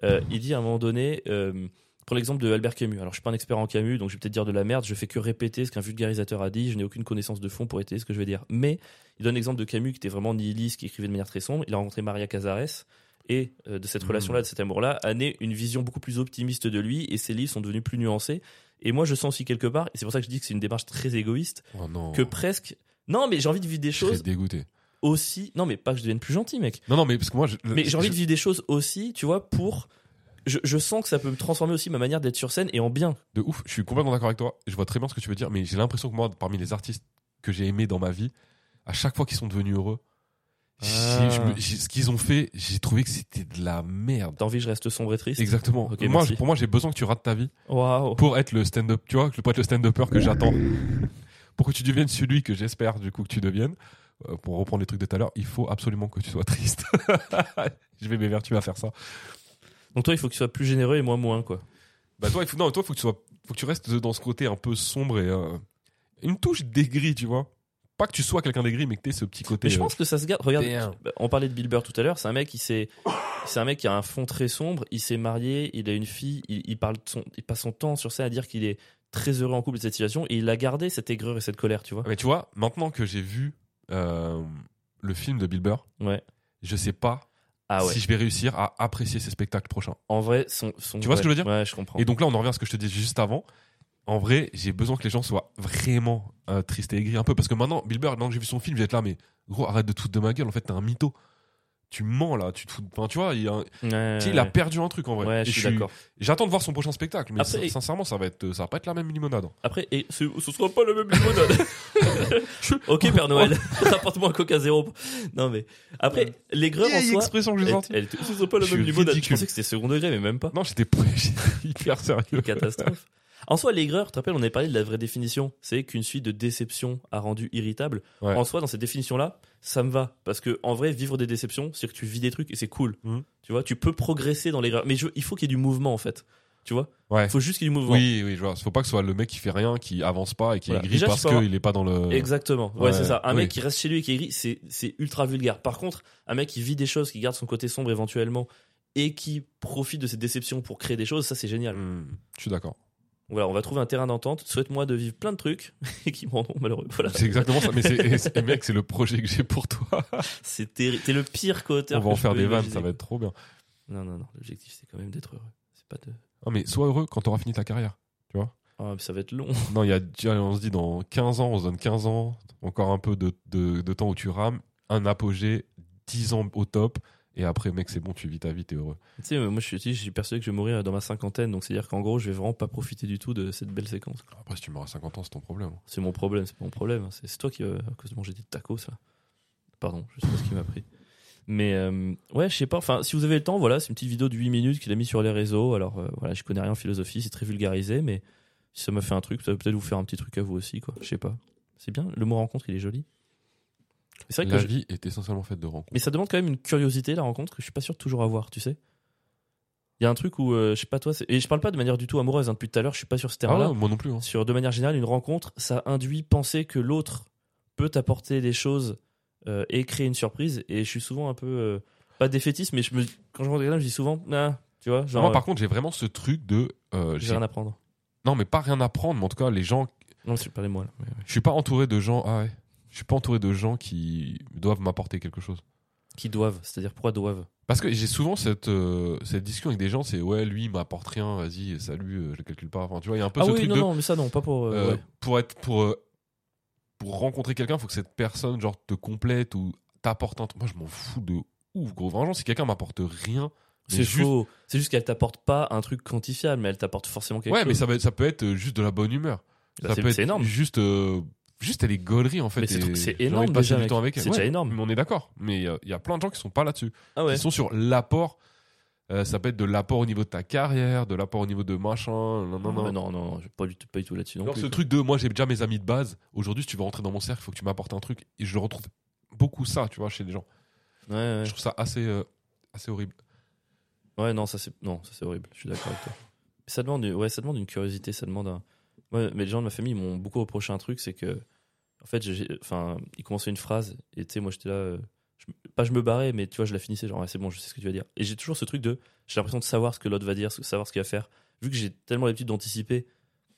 Euh, il dit à un moment donné, euh, pour l'exemple de Albert Camus. Alors, je suis pas un expert en Camus, donc je vais peut-être dire de la merde. Je fais que répéter ce qu'un vulgarisateur a dit. Je n'ai aucune connaissance de fond pour étayer ce que je vais dire. Mais il donne l'exemple de Camus qui était vraiment nihiliste, qui écrivait de manière très sombre. Il a rencontré Maria Cazares et euh, de cette Mhm. relation-là, de cet amour-là, a né une vision beaucoup plus optimiste de lui et ses livres sont devenus plus nuancés. Et moi, je sens aussi quelque part, et c'est pour ça que je dis que c'est une démarche très égoïste, Oh non. que presque. Non, mais j'ai envie de vivre des choses dégoûté. aussi. Non, mais pas que je devienne plus gentil, mec. Non, non, mais parce que moi, je- Mais j'ai envie je- de vivre des choses aussi, tu vois, pour. Je, je sens que ça peut me transformer aussi ma manière d'être sur scène et en bien. de ouf, je suis complètement d'accord avec toi. Je vois très bien ce que tu veux dire, mais j'ai l'impression que moi, parmi les artistes que j'ai aimés dans ma vie, à chaque fois qu'ils sont devenus heureux, Ah. je me- j'ai- ce qu'ils ont fait, j'ai trouvé que c'était de la merde. T'as envie que je reste sombre et triste Exactement. Ok, moi, pour moi, j'ai besoin que tu rates ta vie pour être le stand-up, tu vois, pour être le stand-upper que j'attends. pour que tu deviennes celui que j'espère du coup que tu deviennes, euh, pour reprendre les trucs de tout à l'heure, il faut absolument que tu sois triste. je vais m'évertuer à faire ça. Donc toi, il faut que tu sois plus généreux et moi moins, quoi. Bah toi, il faut, non, toi, faut que tu sois, faut que tu restes dans ce côté un peu sombre et euh, une touche d'aigri, tu vois. Pas que tu sois quelqu'un d'aigri, mais que t'aies ce petit côté. Mais je euh, pense que ça se garde. Regarde, bah, on parlait de Bill Burr tout à l'heure. C'est un mec qui s'est, c'est un mec qui a un fond très sombre. Il s'est marié, il a une fille. Il, il parle, son, il passe son temps sur ça à dire qu'il est très heureux en couple de cette situation et il a gardé cette aigreur et cette colère, tu vois. Mais tu vois, maintenant que j'ai vu euh, le film de Bill Burr, Ouais. je sais pas Ah ouais. si je vais réussir à apprécier ces spectacles prochains. En vrai, son, son- Tu vois ce que je veux dire? Ouais, je comprends. Et donc là, on en revient à ce que je te disais juste avant. En vrai, j'ai besoin que les gens soient vraiment euh, tristes et aigris un peu. Parce que maintenant, Bill Burr, maintenant que j'ai vu son film, je vais être là, mais gros, arrête de te foutre de ma gueule. En fait, t'es un mytho. Tu mens là, tu te fous. de- Enfin, tu vois, il, a Ouais, il perdu un truc en vrai. Ouais, Et je suis d'accord. J'attends de voir son prochain spectacle, mais Après- sin- sincèrement, ça va être, ça va pas être la même limonade. Après, et ce, ce sera pas la même limonade. ok, Père Noël, rapporte-moi un coca zéro. Non mais après, l'aigreur en soi. expression que j'ai sortie. ce sera pas la même limonade. Je pensais que c'était second degré, mais même pas. Non, j'étais j'étais hyper sérieux. Catastrophe. En soi, l'aigreur, tu te rappelles, on avait parlé de la vraie définition. C'est qu'une suite de déceptions a rendu irritable. Ouais. En soi, dans cette définition-là, ça me va. Parce que, en vrai, vivre des déceptions, c'est que tu vis des trucs et c'est cool. Mhm. Tu vois, tu peux progresser dans l'aigreur. Mais je- il faut qu'il y ait du mouvement, en fait. Tu vois? Ouais. Il faut juste qu'il y ait du mouvement. Oui, oui, je vois. Faut pas que ce soit le mec qui fait rien, qui avance pas et qui Voilà. est gris Déjà, parce avoir- qu'il est pas dans le. Exactement. Ouais, Ouais, c'est ça. Un oui. mec qui reste chez lui et qui est gris, c'est, c'est ultra vulgaire. Par contre, un mec qui vit des choses, qui garde son côté sombre éventuellement et qui profite de ses déceptions pour créer des choses, ça c'est génial. Hmm, je suis d'accord. Voilà, on va trouver un terrain d'entente. Souhaite-moi de vivre plein de trucs et qui me rendront malheureux. Voilà. C'est exactement ça. Mais c'est, mec, c'est le projet que j'ai pour toi. C'est terrible. T'es le pire co-auteur. On va en faire des vannes, ça va être trop bien. Non, non, non. L'objectif c'est quand même d'être heureux. C'est pas de. Non, mais sois heureux quand t'auras fini ta carrière. Ah, mais ça va être long. Non, il y a, on se dit dans 15 ans, on se donne 15 ans, encore un peu de, de, de temps où tu rames, un apogée, 10 ans au top, et après, mec, c'est bon, tu vis ta vie, t'es heureux. tu sais, moi je suis, je suis persuadé que je vais mourir dans ma cinquantaine, donc c'est à dire qu'en gros, je vais vraiment pas profiter du tout de cette belle séquence. Après, si tu meurs à 50 ans, c'est ton problème. C'est mon problème, c'est mon problème. C'est c'est toi qui, euh, à cause de manger des tacos, ça. Pardon, je sais pas ce qui m'a pris. Mais euh, ouais, je sais pas. Enfin, si vous avez le temps, voilà, c'est une petite vidéo de 8 minutes qu'il a mis sur les réseaux. Alors euh, voilà, je connais rien en philosophie, c'est très vulgarisé, mais si ça m'a fait un truc, ça va peut-être vous faire un petit truc à vous aussi, quoi. Je sais pas. C'est bien, le mot rencontre, il est joli. C'est vrai que La je- vie est essentiellement faite de rencontres. mais ça demande quand même une curiosité, la rencontre, que je suis pas sûr de toujours avoir, tu sais. Il y a un truc où, euh, je sais pas toi, et je parle pas de manière du tout amoureuse, hein, depuis tout à l'heure, je suis pas sur ce Ah terrain-là. ouais, moi non plus. hein. Sur de manière générale, une rencontre, ça induit penser que l'autre peut t'apporter des choses euh, et créer une surprise. Et je suis souvent un peu, euh, pas défaitiste, mais je me, quand je rencontre quelqu'un, je dis souvent, ah, tu vois, genre, Moi, par contre, j'ai vraiment ce truc de. euh, euh, j'ai rien à prendre. Non, mais pas rien à prendre, mais en tout cas, les gens. Non, pas les moi là. ouais. Je suis pas entouré de gens. Ah ouais. Je suis pas entouré de gens qui doivent m'apporter quelque chose. Qui doivent, c'est-à-dire pourquoi doivent? Parce que j'ai souvent cette, euh, cette discussion avec des gens, c'est ouais, lui, il m'apporte rien, vas-y, salut, euh, je le calcule pas. Enfin, tu vois, il y a un peu Ah ce oui, truc non, de. non, mais ça non, pas pour. euh, ouais. Pour être. Pour, pour rencontrer quelqu'un, faut que cette personne, genre, te complète ou t'apporte un truc. Moi, je m'en fous de ouf, gros. Vraiment, si quelqu'un m'apporte rien. C'est juste- faux. C'est juste qu'elle t'apporte pas un truc quantifiable, mais elle t'apporte forcément quelque Ouais, chose. mais ça, ça peut être juste de la bonne humeur. Bah, ça peut être énorme. Juste, euh, juste elle est gaulerie en fait. Mais c'est énorme déjà, du mec. temps avec elle. C'est Ouais, déjà énorme. mais on est d'accord. Mais il y a plein de gens qui sont pas là-dessus. Ah ouais. Ils sont sur l'apport. Euh, ça peut être de l'apport au niveau de ta carrière, de l'apport au niveau de machin. Non, non, Non, non. non, non, pas du tout, pas du tout là-dessus non Alors, ce truc de moi j'ai déjà mes amis de base. Aujourd'hui, si tu veux rentrer dans mon cercle, il faut que tu m'apportes un truc. Et je retrouve beaucoup ça, tu vois, chez les gens. Ouais, ouais. Je trouve ça assez, euh, assez horrible. Ouais, non, ça c'est non, ça c'est horrible. Je suis d'accord avec toi. Ça demande, ouais, ça demande une curiosité, ça demande un. Mais les gens de ma famille m'ont beaucoup reproché un truc, c'est que, en fait, enfin, ils commençaient une phrase et tu sais, moi j'étais là, euh, je- pas je me barrais, mais tu vois, je la finissais genre, ouais, c'est bon, je sais ce que tu vas dire. Et j'ai toujours ce truc de, j'ai l'impression de savoir ce que l'autre va dire, savoir ce qu'il va faire, vu que j'ai tellement l'habitude d'anticiper.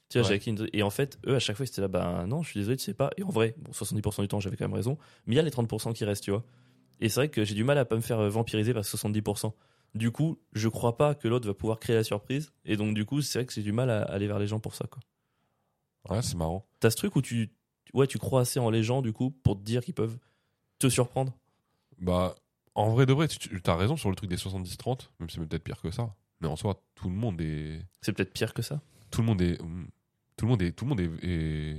Tu vois, Ouais. j'ai acquis une- et en fait, eux à chaque fois ils étaient là, bah non, je suis désolé, tu sais pas. Et en vrai, bon, 70% du temps j'avais quand même raison, mais il y a les 30% qui restent, tu vois. Et c'est vrai que j'ai du mal à pas me faire euh, vampiriser par 70%. Du coup, je crois pas que l'autre va pouvoir créer la surprise. Et donc, du coup, c'est vrai que j'ai du mal à aller vers les gens pour ça. quoi. Ouais, c'est marrant. T'as ce truc où tu, ouais, tu crois assez en les gens, du coup, pour te dire qu'ils peuvent te surprendre? Bah, en vrai de vrai, tu, as raison sur le truc des 70-30, même si c'est peut-être pire que ça. Mais en soi, tout le monde est. C'est peut-être pire que ça? Tout le monde est. Tout le monde est. Tout le monde est, est,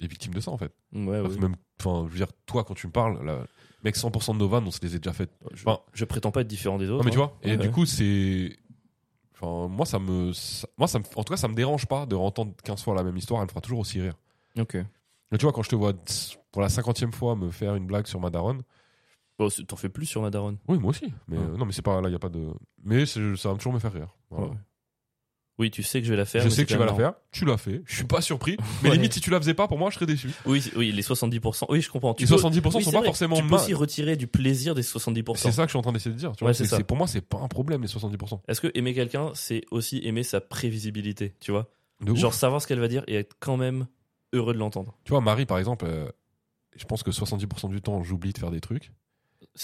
est victime de ça en fait. Ouais, Parce que même, enfin, je veux dire, toi, quand tu me parles, là, mec, 100% de nos vannes, on se les a déjà faites. Je, Enfin- je prétends pas être différent des autres. Non, mais tu hein. vois, et Ouais, du ouais. coup, c'est. Enfin, moi, ça me. ça- moi, ça me. En tout cas, ça me dérange pas de entendre 15 fois la même histoire, elle me fera toujours aussi rire. Ok. Mais tu vois, quand je te vois pour la cinquantième fois me faire une blague sur ma daronne, Bon, t'en fais plus sur ma daronne. oui, moi aussi. Mais Ouais. euh, non, mais c'est pas là, il y a pas de. Mais ça va toujours me faire rire. Voilà. Ouais. Oui, tu sais que je vais la faire. Je sais que tu vas la faire. Tu l'as fait. Je suis pas surpris. Mais Ouais. limite, si tu la faisais pas, pour moi, je serais déçu. Oui, oui, les 70%. Oui, je comprends. Tu Les peux- 70% oui, sont pas vrai. forcément Tu peux aussi retirer du plaisir des 70%. C'est ça que je suis en train d'essayer de dire. Tu vois, Ouais, c'est c'est, ça. c'est- pour moi, c'est pas un problème, les 70%. Est-ce que aimer quelqu'un, c'est aussi aimer sa prévisibilité, tu vois? De ouf. Genre savoir ce qu'elle va dire et être quand même heureux de l'entendre. Tu vois, Marie, par exemple, euh, je pense que 70% du temps, j'oublie de faire des trucs.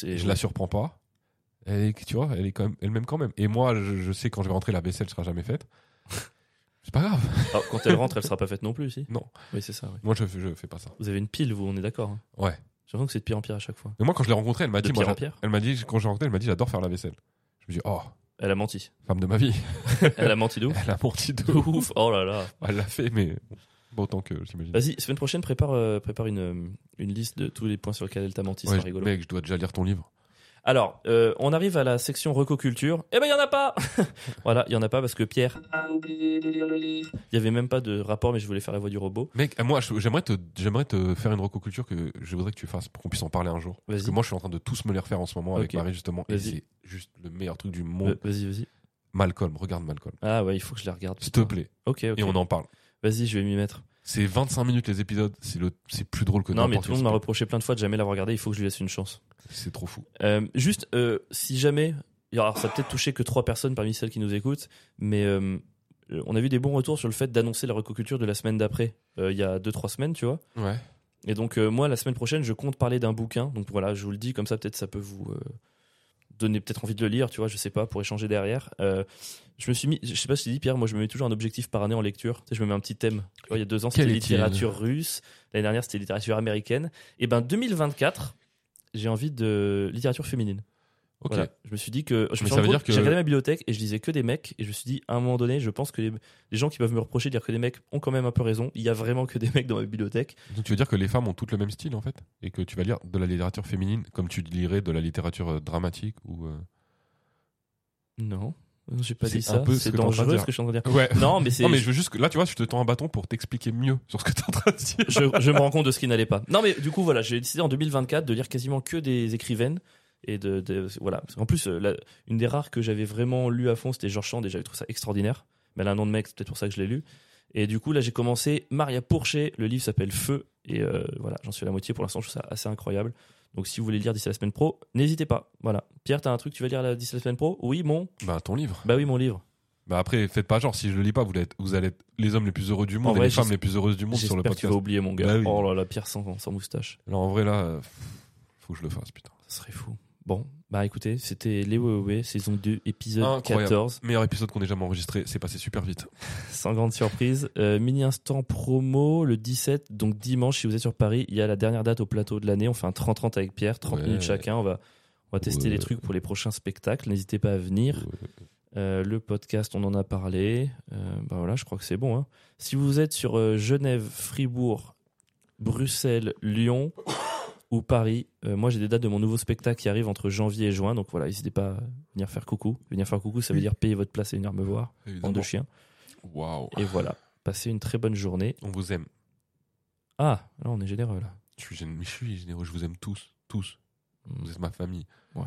Je la surprends pas. Elle est, tu vois, elle est quand même, elle m'aime quand même. Et moi, je, je sais quand je vais rentrer, la vaisselle sera jamais faite. C'est pas grave. Ah, quand elle rentre, elle sera pas faite non plus, si Non. Oui, c'est ça. oui. Moi, je, fais- je fais pas ça. Vous avez une pile, vous, on est d'accord. hein Ouais. J'ai l'impression que c'est de pire en pire à chaque fois. Mais moi, quand je l'ai rencontrée, elle m'a De dit, moi, pire en j'a- pire elle m'a dit, quand j'ai rencontré, elle m'a dit, j'adore faire la vaisselle. Je me dis, oh, Elle a menti. femme de ma vie. Elle a menti de ouf. Elle a menti de De ouf. Oh là là. Elle l'a fait, mais pas autant que j'imagine. Vas-y, semaine prochaine, prépare, euh, prépare une, euh, une liste de tous les points sur lesquels elle t'a menti. Ouais, c'est rigolo. mec, je dois déjà lire ton livre. Alors, euh, on arrive à la section recoculture. Eh ben, il y en a pas Voilà, il y en a pas parce que Pierre. Il y avait même pas de rapport, mais je voulais faire la voix du robot. Mec, euh, moi, j'aimerais te, j'aimerais te faire une recoculture que je voudrais que tu fasses pour qu'on puisse en parler un jour. Parce que moi, je suis en train de tous me les refaire en ce moment avec. Marie, justement. Et c'est juste le meilleur truc du Euh, monde. vas-y, vas-y. Malcolm, regarde Malcolm. Ah ouais, il faut que je les regarde. S'il te plaît. Ok, ok. Et on en parle. Vas-y, je vais m'y mettre. C'est 25 minutes les épisodes. C'est le, c'est plus drôle que Non, mais tout le monde m'a reproché plein de fois de jamais l'avoir regardé. Il faut que je lui laisse une chance. C'est trop fou. Euh, juste, euh, si jamais, alors ça a peut-être touché que trois personnes parmi celles qui nous écoutent, mais euh, on a vu des bons retours sur le fait d'annoncer la recoculture de la semaine d'après, il y a deux trois semaines, tu vois. Ouais. Et donc moi, la semaine prochaine, je compte parler d'un bouquin. Donc voilà, je vous le dis comme ça, peut-être ça peut vous donner peut-être envie de le lire, tu vois, je sais pas, pour échanger derrière. Euh, je me suis mis, je sais pas si t'ai dit Pierre, moi je me mets toujours un objectif par année en lecture. Tu sais, je me mets un petit thème. Tu vois, il y a deux ans c'était littérature russe, l'année dernière c'était littérature américaine. Et ben 2024, j'ai envie de littérature féminine. Ok. Voilà. Je me suis dit que. Je me suis ça rendu veut compte- dire que- J'ai regardé ma bibliothèque et je lisais que des mecs. Et je me suis dit, à un moment donné, je pense que les, les gens qui peuvent me reprocher de dire que des mecs ont quand même un peu raison. Il y a vraiment que des mecs dans ma bibliothèque. Donc tu veux dire que les femmes ont toutes le même style en fait? Et que tu vas lire de la littérature féminine comme tu lirais de la littérature euh, dramatique ou. euh, Non, j'ai pas dit ça. ce C'est de dangereux ce que je suis en train de dire. Ouais. Non, mais c'est. Non mais je veux juste que là tu vois je te tends un bâton pour t'expliquer mieux sur ce que tu es en train de dire. je, je me rends compte de ce qui n'allait pas. Non, mais du coup, voilà, j'ai décidé en 2024 de lire quasiment que des écrivaines. Et de, de- voilà. En plus, euh, la- une des rares que j'avais vraiment lu à fond, c'était George Sand, et j'avais trouvé ça extraordinaire. Mais elle a un nom de mec, c'est peut-être pour ça que je l'ai lu. Et du coup, là, j'ai commencé Maria Pourchet. Le livre s'appelle Feu. Et euh, voilà, j'en suis à la moitié. Pour l'instant, je trouve ça assez incroyable. Donc, si vous voulez lire d'ici la semaine pro, n'hésitez pas. Voilà. Pierre, t'as un truc que tu vas lire là, d'ici la semaine pro? Oui, mon? Bah ton livre. Bah oui, mon livre. Bah après faites pas genre si je le lis pas vous allez être, vous allez être les hommes les plus heureux du En monde vrai, et les femmes les plus heureuses du monde sur le J'espère que tu podcast. vas oublier mon gars. Bah oui. Oh là là, Pierre sans, sans moustache. Alors en vrai là euh, faut que je le fasse putain. Ça serait fou. Bon, bah écoutez, c'était Les Wewe, saison 2, épisode Incroyable. 14. Meilleur épisode qu'on ait jamais enregistré, c'est passé super vite. Sans grande surprise. Euh, mini instant promo le 17, donc dimanche, si vous êtes sur Paris, il y a la dernière date au plateau de l'année. On fait un 30-30 avec Pierre, 30 Ouais. minutes chacun. On va, on va tester Ouais. les trucs pour les prochains spectacles. N'hésitez pas à venir. Euh, le podcast, on en a parlé. Euh, bah voilà, je crois que c'est bon. hein. Si vous êtes sur euh, Genève, Fribourg, Bruxelles, Lyon ou Paris, euh, moi j'ai des dates de mon nouveau spectacle qui arrive entre janvier et juin. Donc voilà, n'hésitez pas à venir faire coucou. Venir faire coucou, ça veut dire payer votre place et venir me voir. Bande Évidemment. de chiens. Waouh. Et voilà, passez une très bonne journée. On vous aime. Ah, là on est généreux là. Je suis, je généreux, je vous aime tous, tous. Vous êtes ma famille. Ouais.